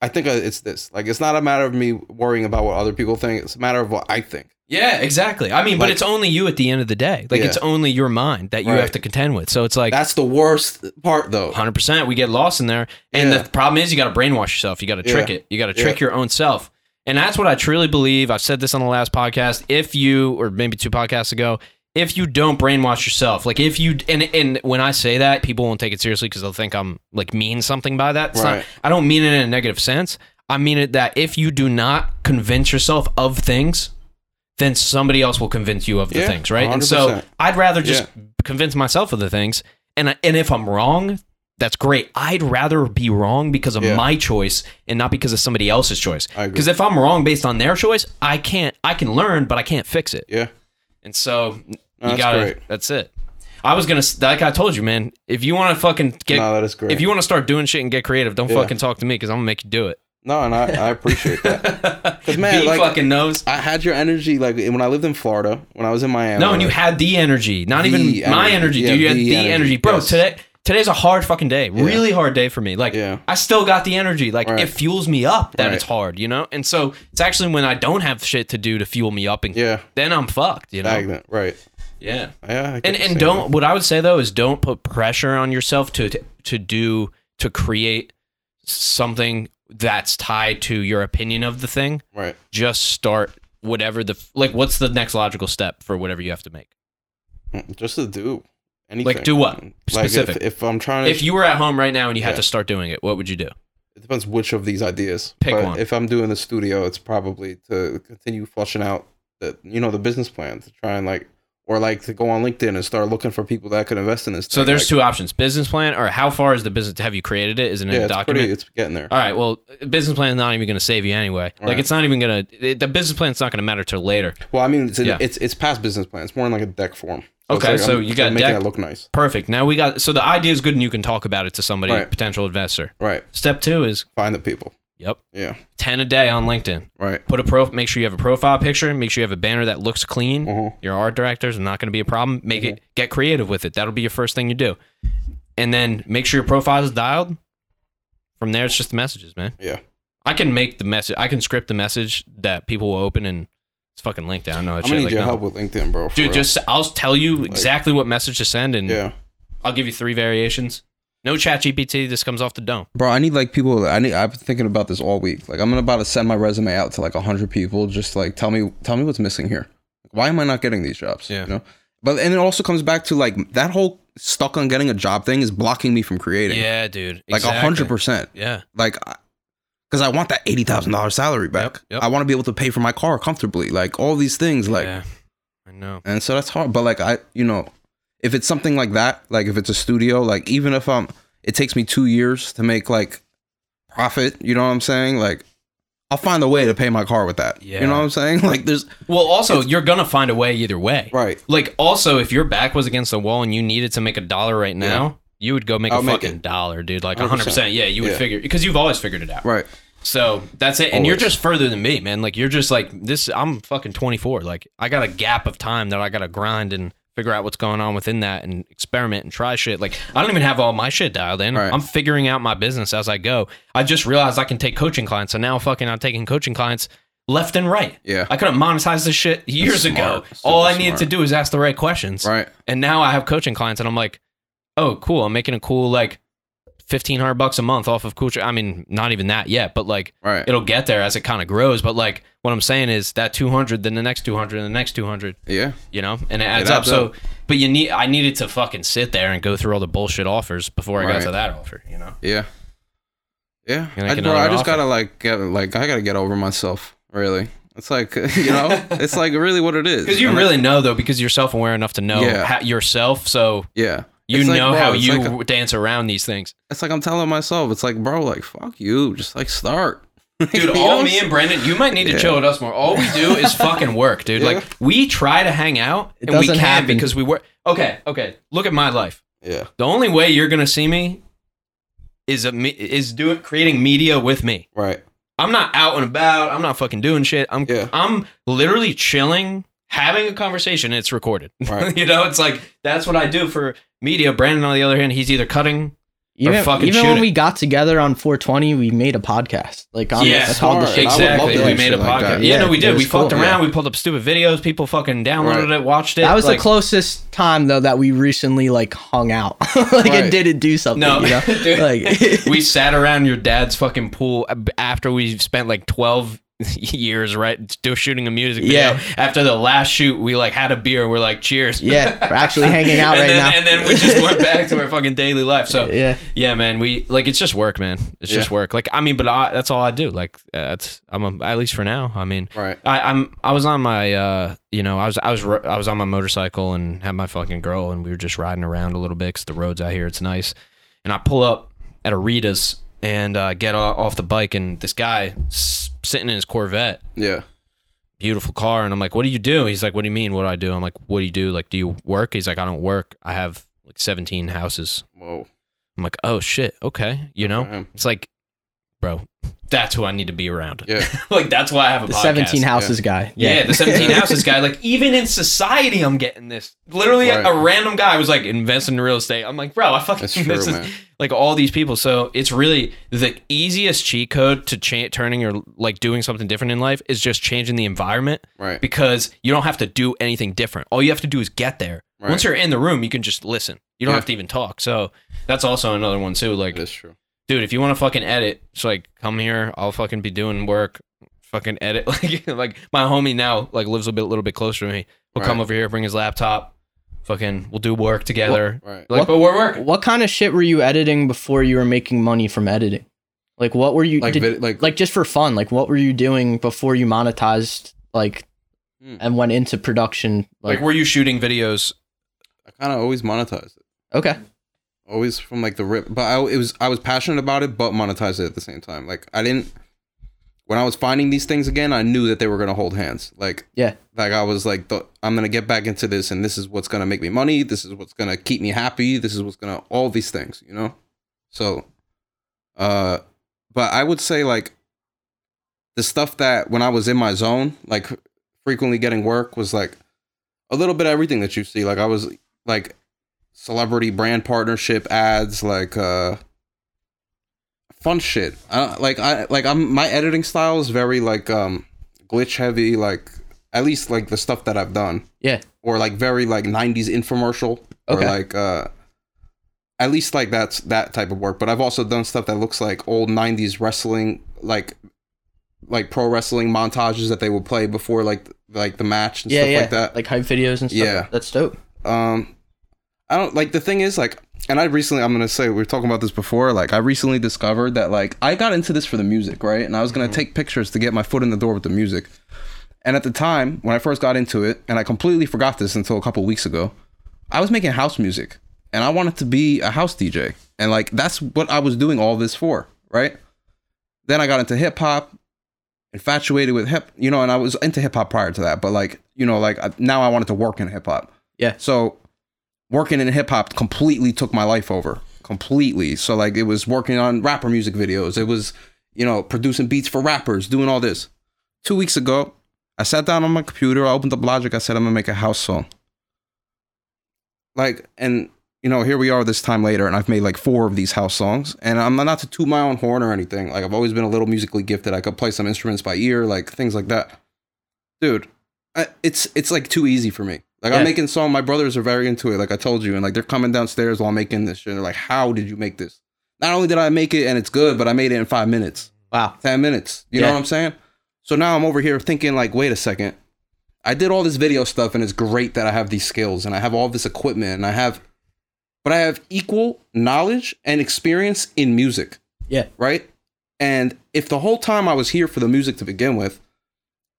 I think uh, it's this. Like, it's not a matter of me worrying about what other people think. It's a matter of what I think. Yeah, exactly. I mean, but it's only you at the end of the day. Like Yeah. it's only your mind that you Right. have to contend with. So it's like That's the worst part, though. hundred percent. We get lost in there, and Yeah. the problem is you got to brainwash yourself. You got to trick Yeah. it. You got to trick your own self, and that's what I truly believe. I've said this on the last podcast. If you, or maybe two podcasts ago, if you don't brainwash yourself, like if you, and and when I say that, people won't take it seriously because they'll think I'm like mean something by that. It's not- Right. I don't mean it in a negative sense. I mean it that if you do not convince yourself of things. Then somebody else will convince you of the Yeah, things, right? And so I'd rather just convince myself of the things. And I- and if I'm wrong, that's great. I'd rather be wrong because of Yeah. my choice and not because of somebody else's choice. Because if I'm wrong based on their choice, I can't. I can learn, but I can't fix it. Yeah. And so you that's gotta. great. That's it. I was gonna like I told you, man. If you want to fucking get, no, that is great. if you want to start doing shit and get creative, don't Yeah. fucking talk to me because I'm gonna make you do it. No, and I, I appreciate that. [laughs] Because man, like fucking knows. I had your energy. Like when I lived in Florida, when I was in Miami. No, and you had the energy, not The even my energy. energy, Yeah, dude. You had the the energy. energy, bro. Yes. Today, today's a hard fucking day, really hard day for me. Like, Yeah. I still got the energy. Like, Right. it fuels me up that Right. it's hard, you know. And so it's actually when I don't have shit to do to fuel me up, and Yeah. then I'm fucked, you know. stagnant. Right. Yeah. Yeah. And and don't thing. what I would say though is don't put pressure on yourself to to, to do to create something that's tied to your opinion of the thing. Right. Just start whatever the like. What's the next logical step for whatever you have to make? Mm, Just to do anything. Like, do what? Like Specific. if, if I'm trying to, If you were at home right now and you had Yeah. to start doing it, what would you do? it depends which of these ideas. Pick but one. If I'm doing the studio, it's probably to continue flushing out the you know the business plan to try and like or like to go on LinkedIn and start looking for people that could invest in this. So thing. there's like, two options: business plan, or how far is the business? Have you created it? Is it in Yeah, a it's document? pretty. It's getting there. All right. Well, business plan is not even going to save you anyway. Like Right. it's not even going to. The business plan's not going to matter till later. Well, I mean, it's in, Yeah. it's it's past business plan. It's more in like a deck form. it's Okay, like so I'm- you got making deck- it look nice. Perfect. Now we got. So the idea is good, and you can talk about it to somebody, Right. potential investor. Right. Step two is Find the people. Yep, Yeah. ten a day on LinkedIn. Right. Put a pro. Make sure you have a profile picture. Make sure you have a banner that looks clean. Mhm. Your art directors are not going to be a problem. Make it get creative with it. That'll be your first thing you do, and then make sure your profile is dialed. From there, it's just the messages, man. Yeah. I can make the message. I can script the message that people will open, and it's fucking LinkedIn. I don't know I'm need Like, your no. help with LinkedIn, bro. Dude, real. just I'll tell you exactly what message to send, and yeah. I'll give you three variations. No ChatGPT. This comes off the dome. Bro, I need like people. I need. I've been thinking about this all week. Like, I'm about to send my resume out to like hundred people. Just like tell me, tell me what's missing here. Why am I not getting these jobs? Yeah. You know. But and it also comes back to like that whole stuck on getting a job thing is blocking me from creating. Yeah, dude. Like a hundred percent. Yeah. Like, because I want that eighty thousand dollars salary back. Yep, yep. I want to be able to pay for my car comfortably. Like all these things. Like, yeah. I know. and so that's hard. But like I, you know, if it's something like that, like if it's a studio, like even if I'm, it takes me two years to make like profit. You know what I'm saying? Like, I'll find a way to pay my car with that. Yeah. You know what I'm saying? [laughs] Like, there's Well, also, you're gonna find a way either way. right. Like, also, if your back was against the wall and you needed to make a dollar right now, you would go make I'll a make fucking it. dollar, dude. Like 100%. 100. percent Yeah, you would Yeah. figure because you've always figured it out. Right. So that's it. And you're just further than me, man. Like you're just like this. I'm fucking 24. Like I got a gap of time that I got to grind and figure out what's going on within that and experiment and try shit. Like I don't even have all my shit dialed in. Right. I'm figuring out my business as I go. I just realized I can take coaching clients, so now fucking I'm taking coaching clients left and right. Yeah. I could have monetized this shit years Smart. ago. All I needed smart. to do is ask the right questions. Right. And now I have coaching clients, and I'm like, oh, cool. I'm making a cool like fifteen hundred bucks a month off of coaching. I mean, not even that yet, but like Right. it'll get there as it kind of grows. But like what I'm saying is that 200, then the next 200, and the next 200. yeah. You know, and it adds It up. adds So, but you need, I needed to fucking sit there and go through all the bullshit offers before I got to that offer. You know. Yeah. Yeah. I, bro, I just offer. gotta like get like I gotta get over myself. Really. It's like [laughs] you know, it's like really what it is. [laughs] Because you really know though, because you're self aware enough to know Yeah. yourself. So Yeah. You It's like, know bro, how you like a- dance around these things. It's like I'm telling myself, it's like, bro, like fuck you, just like start. [laughs] Dude, all me and Brendan, you might need to Yeah. chill with us more. All we do is [laughs] fucking work, dude. Yeah. Like we try to hang out It and we can't happen. because we work. Okay, okay. Look at my life. Yeah. The only way you're gonna see me is a me- is doing creating media with me. Right. I'm not out and about. I'm not fucking doing shit. I'm Yeah. I'm literally chilling, having a conversation. It's recorded. [laughs] Right. you know, it's like that's what I do for media. Brandon, on the other hand, he's either cutting. Even, fucking even when it. we got together on 420, we made a podcast. Like on Yeah, called the smart. Shake I would love Exactly. We made a shit like podcast. that. yeah, no, we did. We cool. fucked around. We pulled up stupid videos. People fucking downloaded Right. it, watched it. That was like, the closest time though that we recently like hung out, [laughs] like Right. and didn't do something. No, you know? [laughs] dude. like we sat around your dad's fucking pool after we spent like 12 [laughs] years right? Still shooting a music video. Yeah. after the last shoot we like had a beer and we're like cheers. Yeah, we're actually hanging out [laughs] right then, now. and then we just went back to our fucking daily life. So yeah, yeah man we like it's just work man. It's just work. Like i mean but I, that's all i do. Like uh, that's i'm a, at least for now. I mean Right. I, I'm I was on my uh you know I was I was I was on my motorcycle and had my fucking girl and we were just riding around a little bit 'cause the roads out here it's nice. And I pull up at a Rita's and uh, get off the bike and this guy sitting in his Corvette. Yeah. beautiful car and I'm like what do you do? He's like what do you mean? What do I do? I'm like what do you do? Like do you work? He's like I don't work. I have like 17 houses. Whoa. I'm like oh shit. Okay. You know? it's like bro that's who I need to be around Yeah. [laughs] like that's why I have a the podcast. 17 houses guy. Yeah, the 17 [laughs] houses guy. Like, even in society, I'm getting this. Literally, Right. a random guy was like, invest in real estate. I'm like, bro, I fucking, That's true, this is like all these people. So it's really the easiest cheat code to cha- turning or like, doing something different in life is just changing the environment Right. because you don't have to do anything different. All you have to do is get there. Right. Once you're in the room, you can just listen. You don't Yeah. have to even talk. So that's also another one, too. Like, That's true. Dude, if you want to fucking edit, it's like come here. I'll fucking be doing work. Fucking edit. [laughs] Like like my homie now like lives a bit little bit closer to me. He'll come over here, bring his laptop. Fucking, we'll do work together. Right. Like, What- but we're working. What kind of shit were you editing before you were making money from editing? Like what were you Like, did- vid- like, like just for fun? Like what were you doing before you monetized like Hmm. and went into production? Like, Like, were you shooting videos? I kind of always monetized it. okay, Always from like the rip, but I it was I was passionate about it, but monetized it at the same time. Like I didn't. When I was finding these things again, I knew that they were gonna hold hands. Like yeah, like I was like, the, I'm gonna get back into this, and this is what's gonna make me money. This is what's gonna keep me happy. This is what's gonna all these things, you know. So, uh, but I would say like the stuff that when I was in my zone, like frequently getting work, was like a little bit of everything that you see. Like I was like celebrity brand partnership ads, like uh fun shit. I, like I like I'm my editing style is very like um glitch heavy, like at least like the stuff that I've done. Yeah. Or like very like 90s infomercial Okay. or like uh at least like that's that type of work. But I've also done stuff that looks like old 90s wrestling like like pro wrestling montages that they would play before like like the match and yeah, stuff yeah, like that. like hype videos and stuff. Yeah. that's dope. Um, I don't like the thing is like, and I recently I'm gonna say we were talking about this before. Like I recently discovered that like I got into this for the music, right? And I was gonna mm-hmm. take pictures to get my foot in the door with the music. And at the time when I first got into it, and I completely forgot this until a couple weeks ago, I was making house music, and I wanted to be a house DJ, and like that's what I was doing all this for, right? Then I got into hip hop, infatuated with hip, you know, and I was into hip hop prior to that, but like you know, like I- now I wanted to work in hip hop. Yeah. So working in hip hop completely took my life over. Completely. So like it was working on rapper music videos. It was, you know, producing beats for rappers, doing all this. Two weeks ago, I sat down on my computer, I opened up Logic, I said I'm gonna make a house song. Like, and you know, here we are this time later, and I've made like four of these house songs. And I'm not to toot my own horn or anything. Like I've always been a little musically gifted. I could play some instruments by ear, like things like that. Dude, I, it's it's like too easy for me. Like Yeah. I'm making song. My brothers are very into it. Like I told you, and like they're coming downstairs while I'm making this shit. And they're like, "How did you make this?" Not only did I make it and it's good, but I made it in five minutes, Wow. ten minutes. You know what I'm saying? So now I'm over here thinking like, wait a second. I did all this video stuff, and it's great that I have these skills and I have all this equipment and I have, but I have equal knowledge and experience in music Yeah. right? And if the whole time I was here for the music to begin with,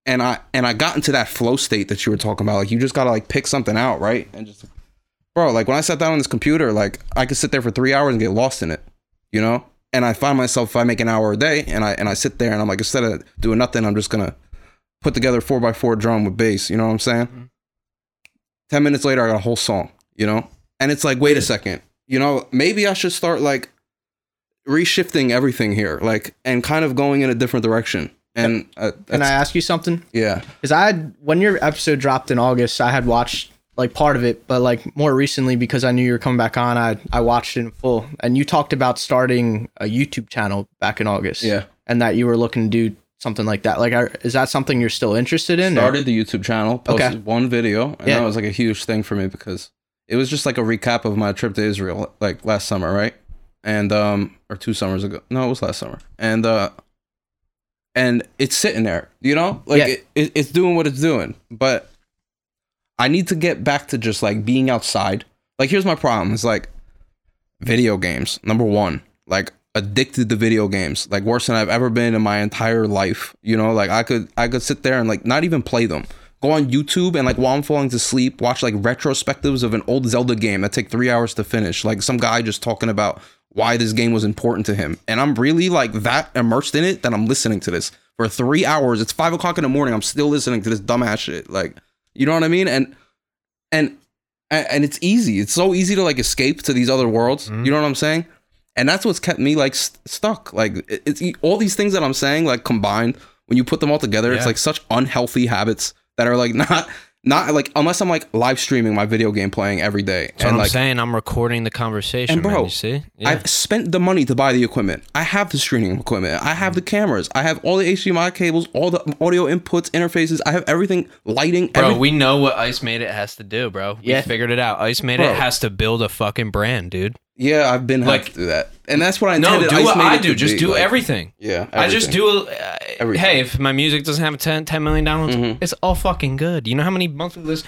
and I and I got into that flow state that you were talking about, like you just gotta like pick something out, right? And just bro, like when I sat down on this computer, like I could sit there for three hours and get lost in it, you know? And I find myself if I make an hour a day and I and I sit there and I'm like, instead of doing nothing, I'm just gonna put together four by four drum with bass, you know what I'm saying? Mm-hmm. Ten minutes later I got a whole song, you know? And it's like, wait a second, you know, maybe I should start like reshifting everything here, like, and kind of going in a different direction. And uh, Can I ask you something? yeah, Because I had when your episode dropped in August, I had watched like part of it, but like more recently because I knew you were coming back on, I I watched it in full. And you talked about starting a YouTube channel back in August. yeah. And that you were looking to do something like that. Like, are, is that something you're still interested in? or- Started the YouTube channel, posted Okay. one video, and Yeah. that was like a huge thing for me because it was just like a recap of my trip to Israel, like last summer, right? And um, or two summers ago. No, it was last summer. And uh, and it's sitting there, you know, like Yeah. it, it, it's doing what it's doing. But I need to get back to just like being outside. Like, here's my problem: it's like video games. Number one, like addicted to video games, like worse than I've ever been in my entire life. You know, like I could I could sit there and like not even play them. Go on YouTube and like while I'm falling to sleep, watch like retrospectives of an old Zelda game that take three hours to finish. Like some guy just talking about why this game was important to him. And I'm really like that immersed in it that I'm listening to this for three hours. It's five o'clock in the morning. I'm still listening to this dumbass shit. Like, you know what I mean? And and and it's easy. It's so easy to like escape to these other worlds. Mm-hmm. You know what I'm saying? And that's what's kept me like st- stuck. Like it's all these things that I'm saying like combined when you put them all together, it's like such unhealthy habits that are like [laughs] not not like unless I'm like live streaming my video game playing every day. That's what and I'm like saying. I'm recording the conversation, And bro, man. You see? Yeah. I've spent the money to buy the equipment. I have the streaming equipment. I have the cameras. I have all the HDMI cables, all the audio inputs, interfaces. I have everything, lighting. Bro, everything. we know what Ice Made It has to do, bro. We Yeah. figured it out. Ice Made Bro. It has to build a fucking brand, dude. Yeah, I've been Like- like to do that, and that's what I No, do what I do. Just be, do like- everything. Yeah, I just do. Uh, Everything. hey, if my music doesn't have 10, 10 million downloads, Mhm. it's all fucking good. You know how many monthly list,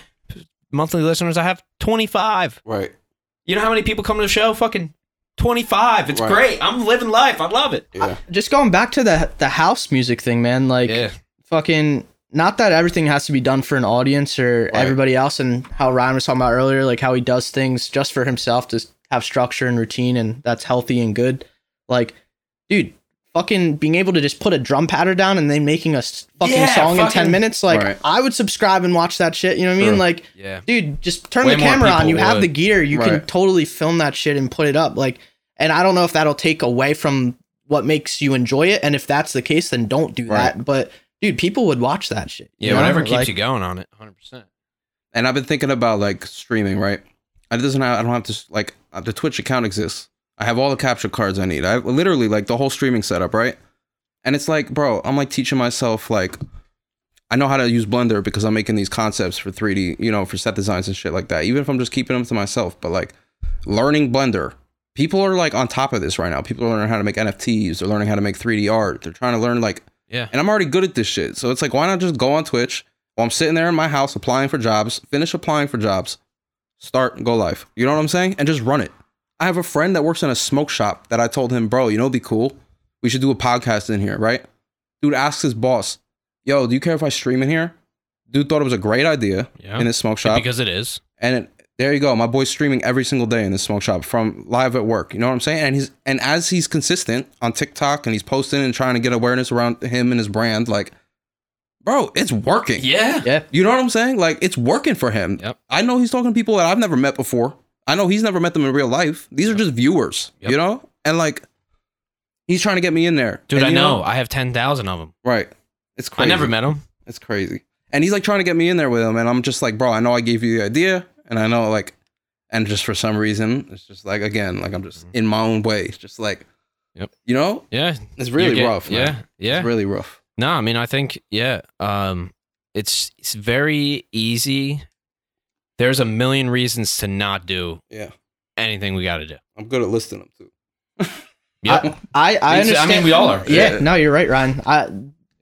monthly listeners I have? Twenty five. right. You know how many people come to the show? Fucking twenty five. It's Right. great. I'm living life. I love it. Yeah, Just going back to the the house music thing, man. Like, Yeah. fucking. Not that everything has to be done for an audience or Right. everybody else, and how Ryan was talking about earlier, like how he does things just for himself to have structure and routine, and that's healthy and good. Like, dude, fucking being able to just put a drum pattern down and then making a fucking Yeah, song in ten minutes, like Right. I would subscribe and watch that shit. You know what I mean? True. Like, Yeah. dude, just turn Way the camera on. people You have the gear. You can totally film that shit and put it up. Like, and I don't know if that'll take away from what makes you enjoy it. And if that's the case, then don't do Right. that. But dude, people would watch that shit. Yeah. you know? whatever keeps Like, you going on it. Hundred percent. and I've been thinking about like streaming. Right, it doesn't. Have, I don't have to like uh, the Twitch account exists. I have all the capture cards I need. I have literally like the whole streaming setup. Right, and it's like, bro, I'm like teaching myself like. I know how to use Blender because I'm making these concepts for 3D, you know, for set designs and shit like that. Even if I'm just keeping them to myself, but like learning Blender, people are like on top of this right now. People are learning how to make NFTs. They're learning how to make 3D art. They're trying to learn like Yeah. and I'm already good at this shit. So it's like, why not just go on Twitch while I'm sitting there in my house applying for jobs, finish applying for jobs, start go live. You know what I'm saying? And just run it. I have a friend that works in a smoke shop that I told him, bro, you know, it'd be cool. We should do a podcast in here, right? Dude asks his boss, yo, do you care if I stream in here? Dude thought it was a great idea Yeah. in his smoke shop. Because it is. And it, there you go. My boy's streaming every single day in the smoke shop from live at work. You know what I'm saying? And he's and as he's consistent on TikTok and he's posting and trying to get awareness around him and his brand, like, bro, it's working. Yeah. Yeah. You know what I'm saying? Like, it's working for him. Yep. I know he's talking to people that I've never met before. I know he's never met them in real life. These are just viewers. Yep. You know? And like, he's trying to get me in there. Dude, And I you know. I have ten thousand of them. Right. It's crazy. I never met them. It's crazy. And he's like trying to get me in there with him. And I'm just like, bro, I know I gave you the idea. And I know, like, and just for some reason, it's just like, again, like I'm just mm-hmm. in my own way. It's just like, Yep. you know, Yeah. it's really get- rough. Man. Yeah. Yeah. It's really rough. No, I mean, I think yeah, um, it's it's very easy. There's a million reasons to not do Yeah. anything we got to do. I'm good at listing them too. [laughs] Yep. I, I Me too. I understand. mean, we all are. Yeah, Yeah. no, you're right, Ryan. I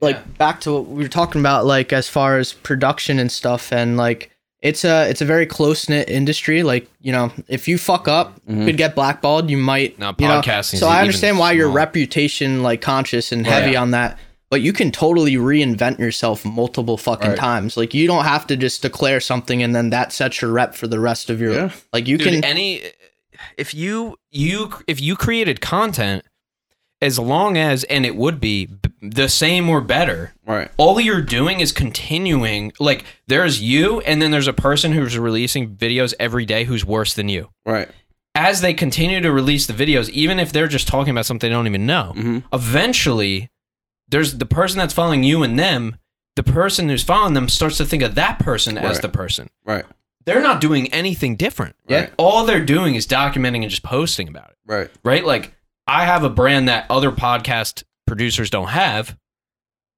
like Yeah. back to what we were talking about, like as far as production and stuff, and like it's a it's a very close knit industry. Like you know, if you fuck up, Mhm. could get blackballed. You might. No, you know, podcasting's So I even understand why your small. reputation like conscious and heavy Yeah. on that. But you can totally reinvent yourself multiple fucking Right. times. Like you don't have to just declare something and then that sets your rep for the rest of your. Yeah. Like you Dude, can. any if you you if you created content as long as and it would be the same or better Right. all you're doing is continuing like there's you and then there's a person who's releasing videos every day who's worse than you Right. as they continue to release the videos, even if they're just talking about something they don't even know, Mhm. eventually there's the person that's following you and them, the person who's following them starts to think of that person as Right. the person. Right. They're not doing anything different. Yeah. All they're doing is documenting and just posting about it. Right. Right? Like I have a brand that other podcast producers don't have.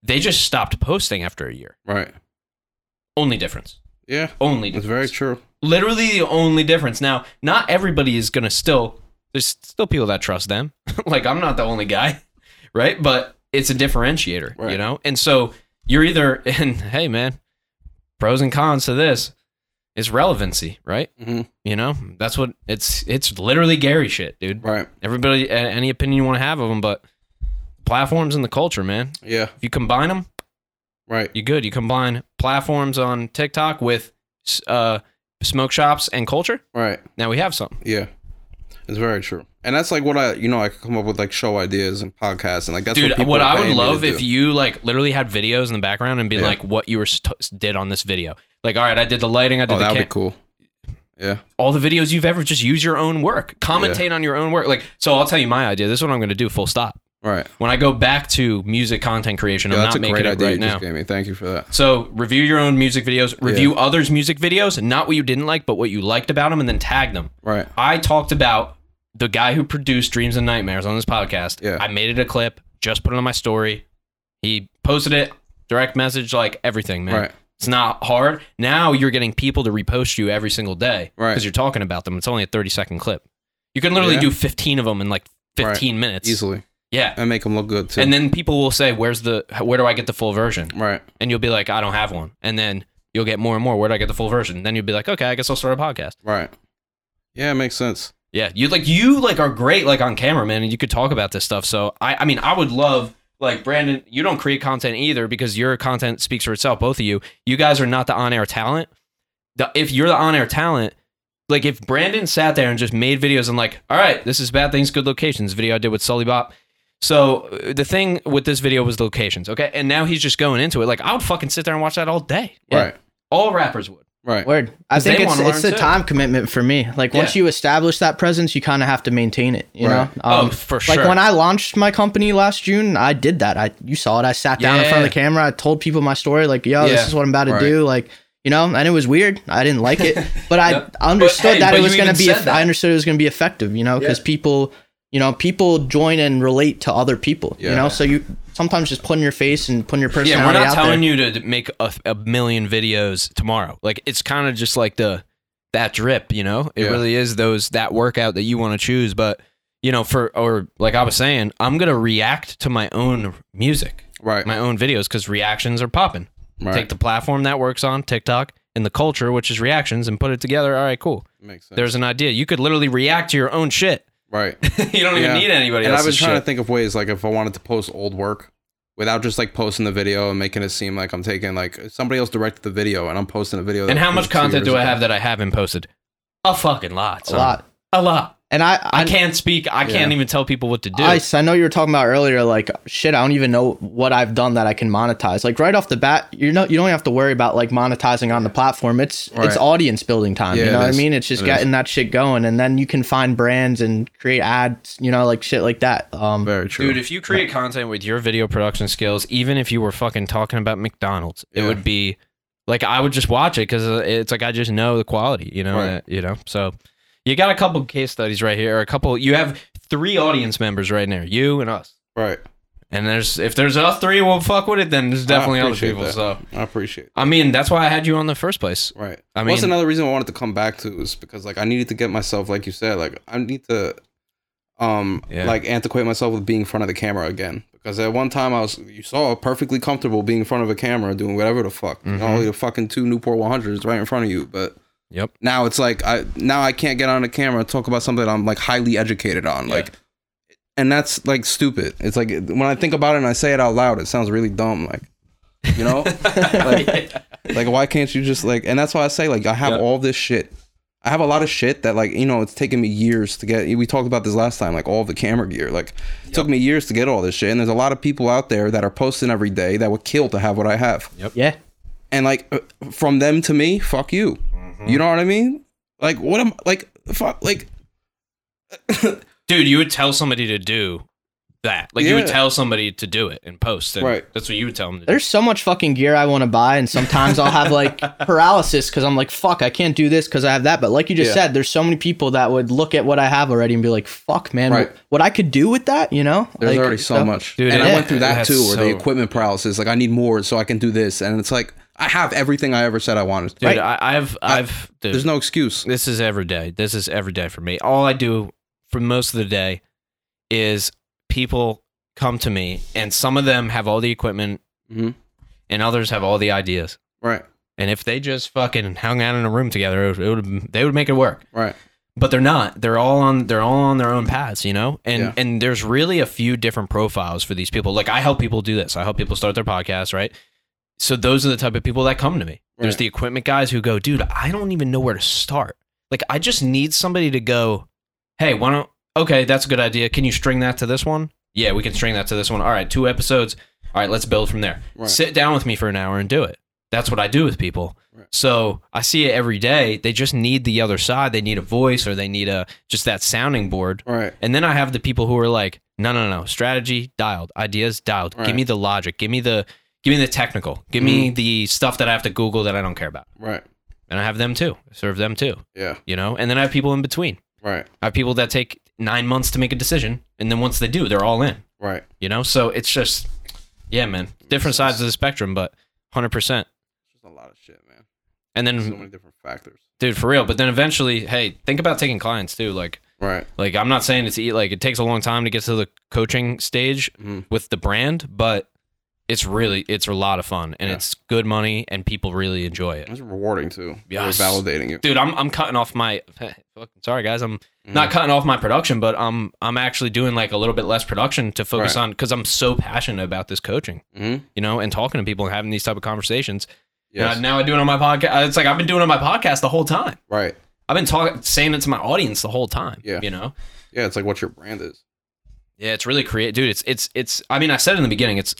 They just stopped posting after a year. Right. Only difference. Yeah. Only It's difference. very true. literally the only difference. Now, not everybody is gonna still. There's still people that trust them. [laughs] like I'm not the only guy, [laughs] right? But it's a differentiator, you know. And so you're either [laughs] and hey, man, pros and cons to this is relevancy, right? hmm You know, that's what it's. It's literally Gary shit, dude. Right. Everybody, any opinion you want to have of them, but platforms and the culture, man. Yeah. If you combine them, Right. you good. You combine platforms on TikTok with uh, smoke shops and culture. Right. Now we have something. Yeah. It's very true. And that's like what I, you know, I could come up with like show ideas and podcasts and like that's Dude, what, what, I would paying me to love if do. you like literally had videos in the background and be Yeah. like what you were st- did on this video. Like, all right, I did the lighting, I did Oh, the that would cam- be cool. Yeah. all the videos you've ever just use your own work, commentate on your own work. Like, so I'll tell you my idea. This is what I'm going to do. Full stop. Right. When I go back to music content creation, Yeah, I'm that's not a making great it idea right you now. just gave me. Thank you for that. So review your own music videos, review others' music videos, not what you didn't like, but what you liked about them, and then tag them. Right. I talked about the guy who produced Dreams and Nightmares on this podcast. Yeah. I made it a clip, just put it on my story. He posted it, direct message, like everything, man. Right. It's not hard. Now you're getting people to repost you every single day Right. because you're talking about them. It's only a 30 second clip. You can literally Yeah. do 15 of them in like 15 minutes. Easily. Yeah. And make them look good too. And then people will say, "Where's the? Where do I get the full version?" right. And you'll be like, "I don't have one." And then you'll get more and more. Where do I get the full version? Then you'll be like, "Okay, I guess I'll start a podcast." Right. Yeah, it makes sense. Yeah, you like you like are great like on camera, man, and you could talk about this stuff. So I, I mean, I would love like Brandon. You don't create content either because your content speaks for itself. Both of you, you guys are not the on-air talent. The, if you're the on-air talent, like if Brandon sat there and just made videos and like, all right, this is bad things, good locations. Video I did with Sully Bop. So uh, the thing with this video was locations, okay, and now he's just going into it. Like I would fucking sit there and watch that all day. Yeah. Right. All rappers would. Right. Word. I think they it's it's learn the too. time commitment for me. Like once Yeah. you establish that presence, you kind of have to maintain it. You Right. know. oh, for sure. Like when I launched my company last June, I did that. I you saw it. I sat down in front of the camera. I told people my story. Like, yo, Yeah. this is what I'm about to Right. do. Like, you know, and it was weird. I didn't like it, [laughs] but I Yep. understood But, hey, that but it was going to be. said that. I understood it was going to be effective. You know, because Yeah. people, you know, people join and relate to other people. You know, so you sometimes just putting your face and putting your personality. Yeah, we're not out telling there. you to make a, a million videos tomorrow. Like it's kind of just like the that drip, you know. It Yeah. really is those that workout that you want to choose. But you know, for or like I was saying, I'm gonna react to my own music, Right. my own videos, because reactions are popping. right. Take the platform that works on TikTok and the culture, which is reactions, and put it together. All right, cool. Makes sense. There's an idea. You could literally react to your own shit. Right. [laughs] you don't even Yeah. need anybody and I've been trying shit. to think of ways like if I wanted to post old work without just like posting the video and making it seem like I'm taking like somebody else directed the video and I'm posting a video. and that how was much two content years do I ago. have that I haven't posted? A fucking lot. a son. lot. A lot. And I, I can't speak. I can't Yeah. even tell people what to do. Ice, I know you were talking about earlier, like shit. I don't even know what I've done that I can monetize. Like right off the bat, you know, you don't have to worry about like monetizing on the platform. It's Right. it's audience building time. Yeah, you know it what I mean? It's just It getting that shit going, and then you can find brands and create ads. You know, like shit like that. Um, Very true. Dude, if you create content with your video production skills, even if you were fucking talking about McDonald's, it would be like I would just watch it because it's like I just know the quality, you know, Right. uh, you know. So you got a couple case studies right here, or a couple. You have three audience members right there, you and us. right. And there's if there's us three, we'll fuck with it. Then there's definitely other people. that. So I appreciate. It. I mean, that's why I had you on the first place. Right. I mean What's another reason I wanted to come back to is because like I needed to get myself like you said like I need to um Yeah. like antiquate myself with being in front of the camera again because at one time I was you saw perfectly comfortable being in front of a camera doing whatever the fuck you know Mhm. the fucking two Newport 100s right in front of you but Yep. now it's like I now I can't get on the camera and talk about something that I'm like highly educated on Yeah. like and that's like stupid it's like when I think about it and I say it out loud it sounds really dumb like you know [laughs] like like why can't you just like and that's why I say like I have Yeah. all this shit I have a lot of shit that like you know it's taken me years to get we talked about this last time like all the camera gear like it took me years to get all this shit and there's a lot of people out there that are posting every day that would kill to have what I have Yep. yeah, and like uh, from them to me fuck you Mm-hmm. you know what I mean like what am like fuck like [coughs] dude, you would tell somebody to do that. Like you would tell somebody to do it and post. And Right. That's what you would tell them to do. There's so much fucking gear I want to buy, and sometimes I'll have like [laughs] paralysis because I'm like, fuck, I can't do this because I have that. But like you just Yeah. said, there's so many people that would look at what I have already and be like, fuck, man, Right. what, what I could do with that, you know? There's Like, already so much, Dude, and it- I went through that that's too, where the equipment paralysis. Like I need more, so I can do this, and it's like I have everything I ever said I wanted. Dude, I, I've, I've, dude, There's no excuse. this is every day. This is every day for me. All I do for most of the day is people come to me, and some of them have all the equipment, Mhm. and others have all the ideas. Right, And if they just fucking hung out in a room together, it would, it would they would make it work. right, But they're not. They're all on. They're all on their own paths, you know. And Yeah. and there's really a few different profiles for these people. Like I help people do this. I help people start their podcast, right? So those are the type of people that come to me. There's the equipment guys who go, dude, I don't even know where to start. Like I just need somebody to go, hey, why don't? Okay, that's a good idea. Can you string that to this one? Yeah, we can string that to this one. All right, two episodes. All right, let's build from there. Right. Sit down with me for an hour and do it. That's what I do with people. Right. So I see it every day. They just need the other side. They need a voice or they need a just that sounding board. right, And then I have the people who are like, no, no, no, strategy dialed, ideas dialed. Give me the logic. Give me the give me the technical. Give me the stuff that I have to Google that I don't care about. right. And I have them too. I serve them too. Yeah, You know? And then I have people in between. right, I have people that take nine months to make a decision. And then once they do, they're all in. right. You know? So it's just yeah, man. Different sides of the spectrum, but hundred percent. Just a lot of shit, man. And then So many different factors. dude for real but then eventually hey think about taking clients too like Right, like i'm not saying it's like it takes a long time to get to the coaching stage Mhm. with the brand but it's really it's a lot of fun and Yeah. it's good money and people really enjoy it it's rewarding too. Yeah, validating you. dude i'm, I'm cutting off my [laughs] sorry guys i'm Mhm. not cutting off my production but i'm i'm actually doing like a little bit less production to focus Right. on because i'm so passionate about this coaching Mhm. you know and talking to people and having these type of conversations Yeah. now i do it on my podcast it's like i've been doing it on my podcast the whole time right. I've been talking, saying it to my audience the whole time. Yeah. You know. Yeah, it's like what your brand is. Yeah, it's really creative, dude. It's it's it's. I mean, I said in the beginning, it's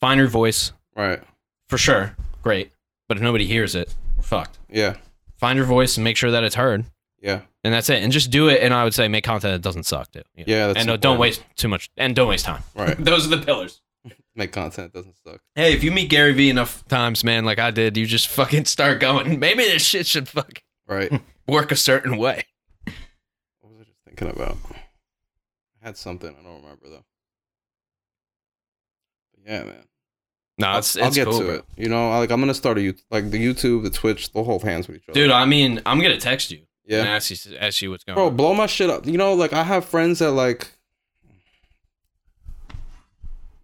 find your voice Right. for sure, great. But if nobody hears it, we're fucked. Yeah. Find your voice and make sure that it's heard, Yeah. and that's it. And just do it. And I would say make content that doesn't suck too. you know? Yeah. That's and uh, don't important. waste too much. And don't waste time. Right. [laughs] Those are the pillars. Make content that doesn't suck. Hey, if you meet Gary Vee enough times, man, like I did, you just [laughs] fucking start going. Maybe this shit should fucking Right. [laughs] work a certain way. what was I just thinking about? I had something. I don't remember though. Yeah, man. No, I'll, it's, I'll get cool, to bro. it. You know, like I'm gonna start a YouTube, like the YouTube, the Twitch, they'll hold hands with each other. dude. I mean, I'm gonna text you and yeah, ask you ask you what's going bro, on. blow my shit up. You know, like I have friends that like,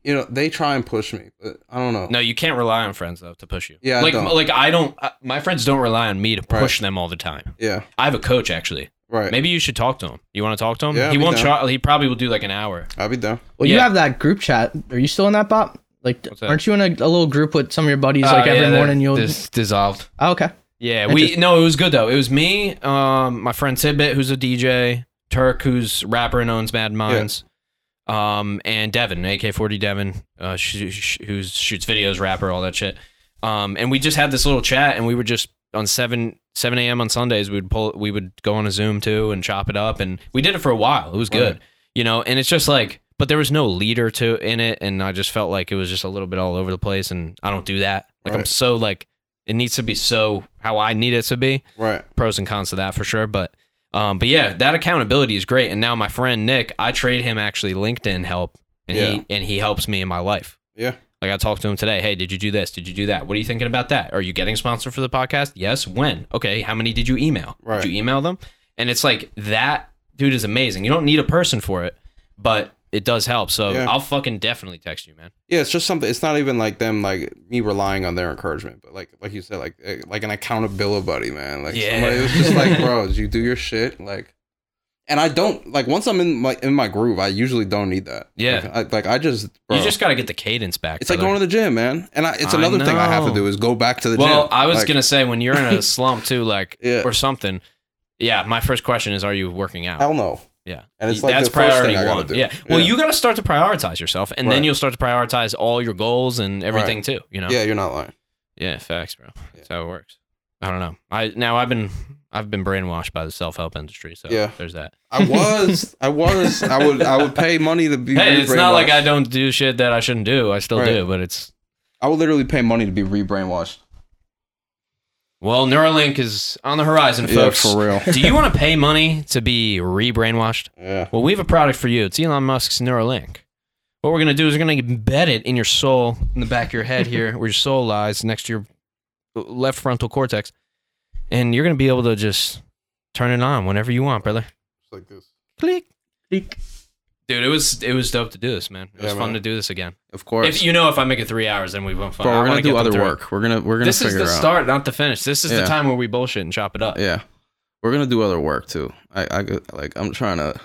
you know, they try and push me, but I don't know. No, you can't rely on friends though to push you. Yeah, I like don't. like I don't. Uh, my friends don't rely on me to Right. push them all the time. Yeah, I have a coach actually. Right. Maybe you should talk to him. You want to talk to him? Yeah, he I'll be won't. down. Try, he probably will do like an hour. I'll be down. Well, you Yeah. have that group chat. Are you still in that bot? Like, What's that? aren't you in a, a little group with some of your buddies? like Oh, every yeah, they're morning, you'll. dis- dissolved. oh, okay. Yeah, we Interesting. no, it was good though. It was me, um, my friend Tidbit, who's a DJ, Turk, who's rapper and owns Mad Minds, um, and Devin, AK40 Devin, uh, sh- sh- who's shoots videos, rapper, all that shit. Um, and we just had this little chat, and we were just on seven seven a.m. on Sundays, we would pull, we would go on a Zoom too and chop it up, and we did it for a while. It was good, Right. you know. And it's just like, but there was no leader to in it, and I just felt like it was just a little bit all over the place, and I don't do that. Like I'm so like it needs to be so how I need it to be. Right. Pros and cons to that for sure, but um, but yeah, that accountability is great. And now my friend Nick, I trade him actually LinkedIn help, and Yeah. he and he helps me in my life. Yeah. Like I talked to him today. Hey, did you do this? Did you do that? What are you thinking about that? Are you getting sponsored for the podcast? Yes. When? Okay. How many did you email? Right. Did you email them? And it's like that dude is amazing. You don't need a person for it, but it does help. So Yeah. I'll fucking definitely text you, man. Yeah, it's just something. It's not even like them, like me relying on their encouragement, but like, like you said, like, eh, like an accountability buddy, man. Like Yeah. somebody who's just like, [laughs] bro, you do your shit, like. And I don't like once I'm in my in my groove. I usually don't need that. Yeah. like I, like I just bro, You just got to get the cadence back. it's like going to the gym, man. And I, it's I another thing I have to do is go back to the Well, gym. Well, I was Like, gonna say when you're in a [laughs] slump too, like Yeah. or something. Yeah, my first question is, are you working out? hell no. Yeah, And it's like that's priority I gotta one. Yeah. Well, Yeah. you got to start to prioritize yourself, and then you'll start to prioritize all your goals and everything too. You know. Yeah, you're not lying. Yeah, facts, bro. That's how it works. I don't know. I now I've been I've been brainwashed by the self help industry, so Yeah. there's that. I was, I was, I would, I would pay money to be. Hey, it's not like I don't do shit that I shouldn't do. I still Right. do, but it's I would literally pay money to be re-brainwashed. well, Neuralink is on the horizon, Yeah, folks. for real. do you want to pay money to be re-brainwashed? Yeah. Well, we have a product for you. It's Elon Musk's Neuralink. What we're gonna do is we're gonna embed it in your soul, in the back of your head here, where your soul lies, next to your left frontal cortex, and you're gonna be able to just turn it on whenever you want, brother. Just like this. Click. Eek. Dude, it was it was dope to do this, man. It was fun man. to do this again. Of course. If you know, if I make it three hours, then we've been fun. Bro, we're gonna do other work. We're gonna we're gonna This is the out. start, not the finish. This is the time where we bullshit and chop it up. Yeah, we're gonna do other work too. I I go- like I'm trying to.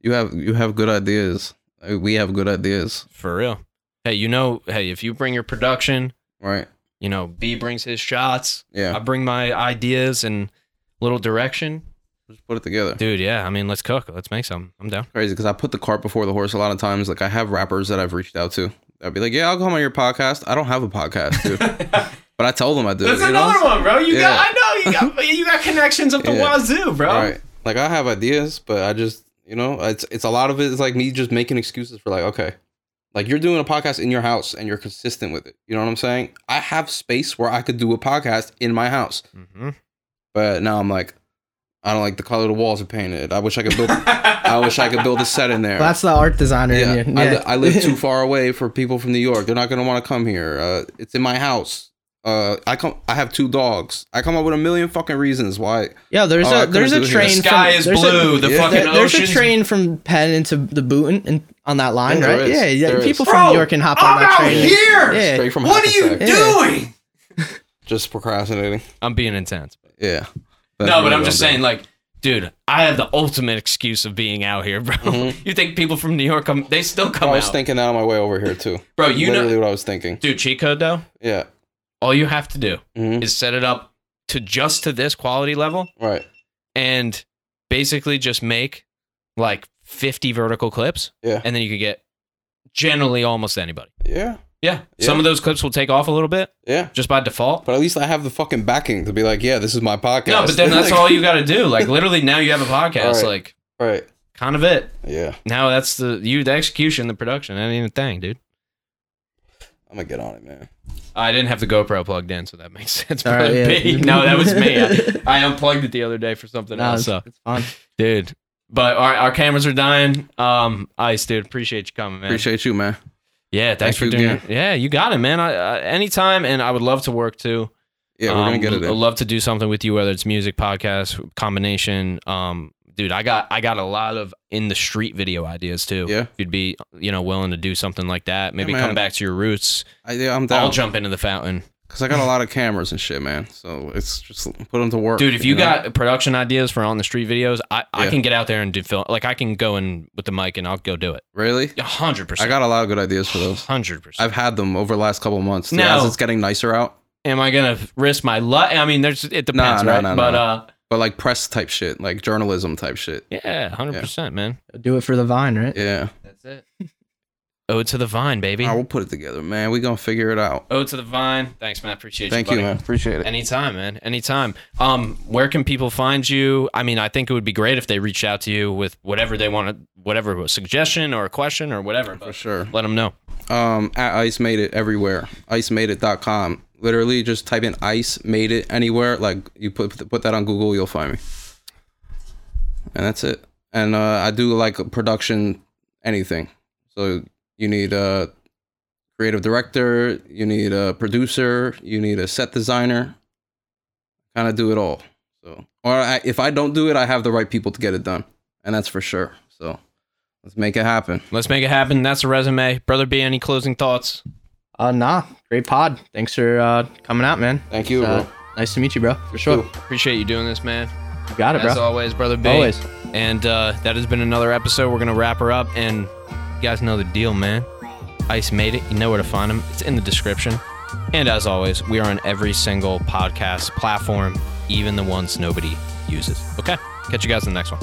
You have you have good ideas. We have good ideas, For real. Hey, you know, hey, if you bring your production, right? You know, B brings his shots, Yeah. I bring my ideas and little direction. just put it together. Dude, yeah. I mean, let's cook. Let's make some. I'm down. Crazy because I put the cart before the horse a lot of times. Like I have rappers that I've reached out to. I'd be like, yeah, I'll come on your podcast. I don't have a podcast, dude, [laughs] but I told them I do. That's you know? another one, bro. You Yeah. got I know you got you got connections up the Yeah. wazoo, bro. Right. Like I have ideas, but I just you know it's it's a lot of it is like me just making excuses for like okay, like you're doing a podcast in your house and you're consistent with it. You know what I'm saying? I have space where I could do a podcast in my house, hmm but now I'm like, I don't like the color the walls are painted. I wish I could build. I wish I could build a set in there. That's the art designer yeah, in you. I, li- I live too [laughs] far away for people from New York. They're not gonna want to come here. Uh, it's in my house. Uh, I come. I have two dogs. I come up with a million fucking reasons why. Yeah, there's I a couldn't there's a it here. The train. sky from, is there's blue. A, the Yeah. fucking there- there's ocean's a train from Penn into the Boonton and on that line, Yeah, right? is. Yeah, yeah. There is. People from New York can hop on that train. I'm out here. Yeah. Straight from What are you Hackensack. Yeah. doing? [laughs] Just procrastinating. I'm being intense. Yeah. That's no, but I'm just saying, like, dude, I have the ultimate excuse of being out here, bro. Mhm. [laughs] You think people from New York come? They still come I was out, thinking that on my way over here too. bro. You Literally know, what I was thinking. dude, cheat code though. Yeah. All you have to do hmm is set it up to just to this quality level, Right. and basically just make like 50 vertical clips, Yeah. and then you could get generally almost anybody. Yeah. Yeah, Yeah. some of those clips will take off a little bit Yeah. just by default. But at least I have the fucking backing to be like, yeah, this is my podcast. No, but then [laughs] that's Like- all you got to do. Like literally, now you have a podcast. Right. Like Right. kind of it. Yeah. Now that's the you the execution, the production. That ain't a thing, dude. I'm gonna get on it, man. I didn't have the GoPro plugged in, so that makes [laughs] sense. All right, yeah. [laughs] No, that was me. I, [laughs] I unplugged it the other day for something No, else. it's, So, it's fun. dude. But our, our cameras are dying. Um, Ice, dude, appreciate you coming, man. Appreciate you, man. yeah, thanks Thank for you doing. again. it. Yeah, you got it, man. I, uh, anytime, and I would love to work too. Yeah, we're gonna Um, get it I'd love to do something with you, whether it's music, podcast, combination. Um, dude, I got I got a lot of in the street video ideas too. Yeah. If you'd be you know willing to do something like that, maybe Yeah, come back to your roots. I, yeah, I'm I'll jump into the fountain, Cause I got a lot of cameras and shit, man. So it's just put them to work, dude. If you, know? got production ideas for on the street videos, I, I Yeah. can get out there and do film. Like I can go in with the mic and I'll go do it. really, A hundred I got a lot of good ideas for those. hundred percent. I've had them over the last couple of months. too, No. as it's getting nicer out, Am I gonna risk my luck? I mean, there's it depends, nah, right? nah, but nah. uh, but like press type shit, like journalism type shit. yeah, hundred percent, man. Do it for the vine, right? Yeah, That's it. Ode to the vine, baby. I will put it together, man. We gonna figure it out. Ode to the vine. Thanks, man. Appreciate Thank you, Thank you, buddy. man. Appreciate it. Anytime, man. Anytime. Um, where can people find you? I mean, I think it would be great if they reached out to you with whatever they want to, whatever a suggestion or a question or whatever. For sure. let them know. Um, at Ice Made It everywhere. IceMadeIt.com. Literally, just type in Ice Made It anywhere. Like you put put that on Google, you'll find me. And that's it. And uh, I do like production, anything. So you need a creative director, you need a producer, you need a set designer. Kind of do it all. So, or I, if I don't do it, I have the right people to get it done, and that's for sure. So, let's make it happen. Let's make it happen. That's a resume. Brother B, any closing thoughts? Uh, nah, great pod. Thanks for uh, coming out, man. Thank you, Uh, bro. nice to meet you, bro. For sure. Appreciate you doing this, man. You got it, As bro. always, Brother B. Always. And uh, that has been another episode. We're going to wrap her up. And you guys know the deal, man. Ice made it. You know where to find him. It's in the description. And as always, we are on every single podcast platform, even the ones nobody uses. Okay? Catch you guys in the next one.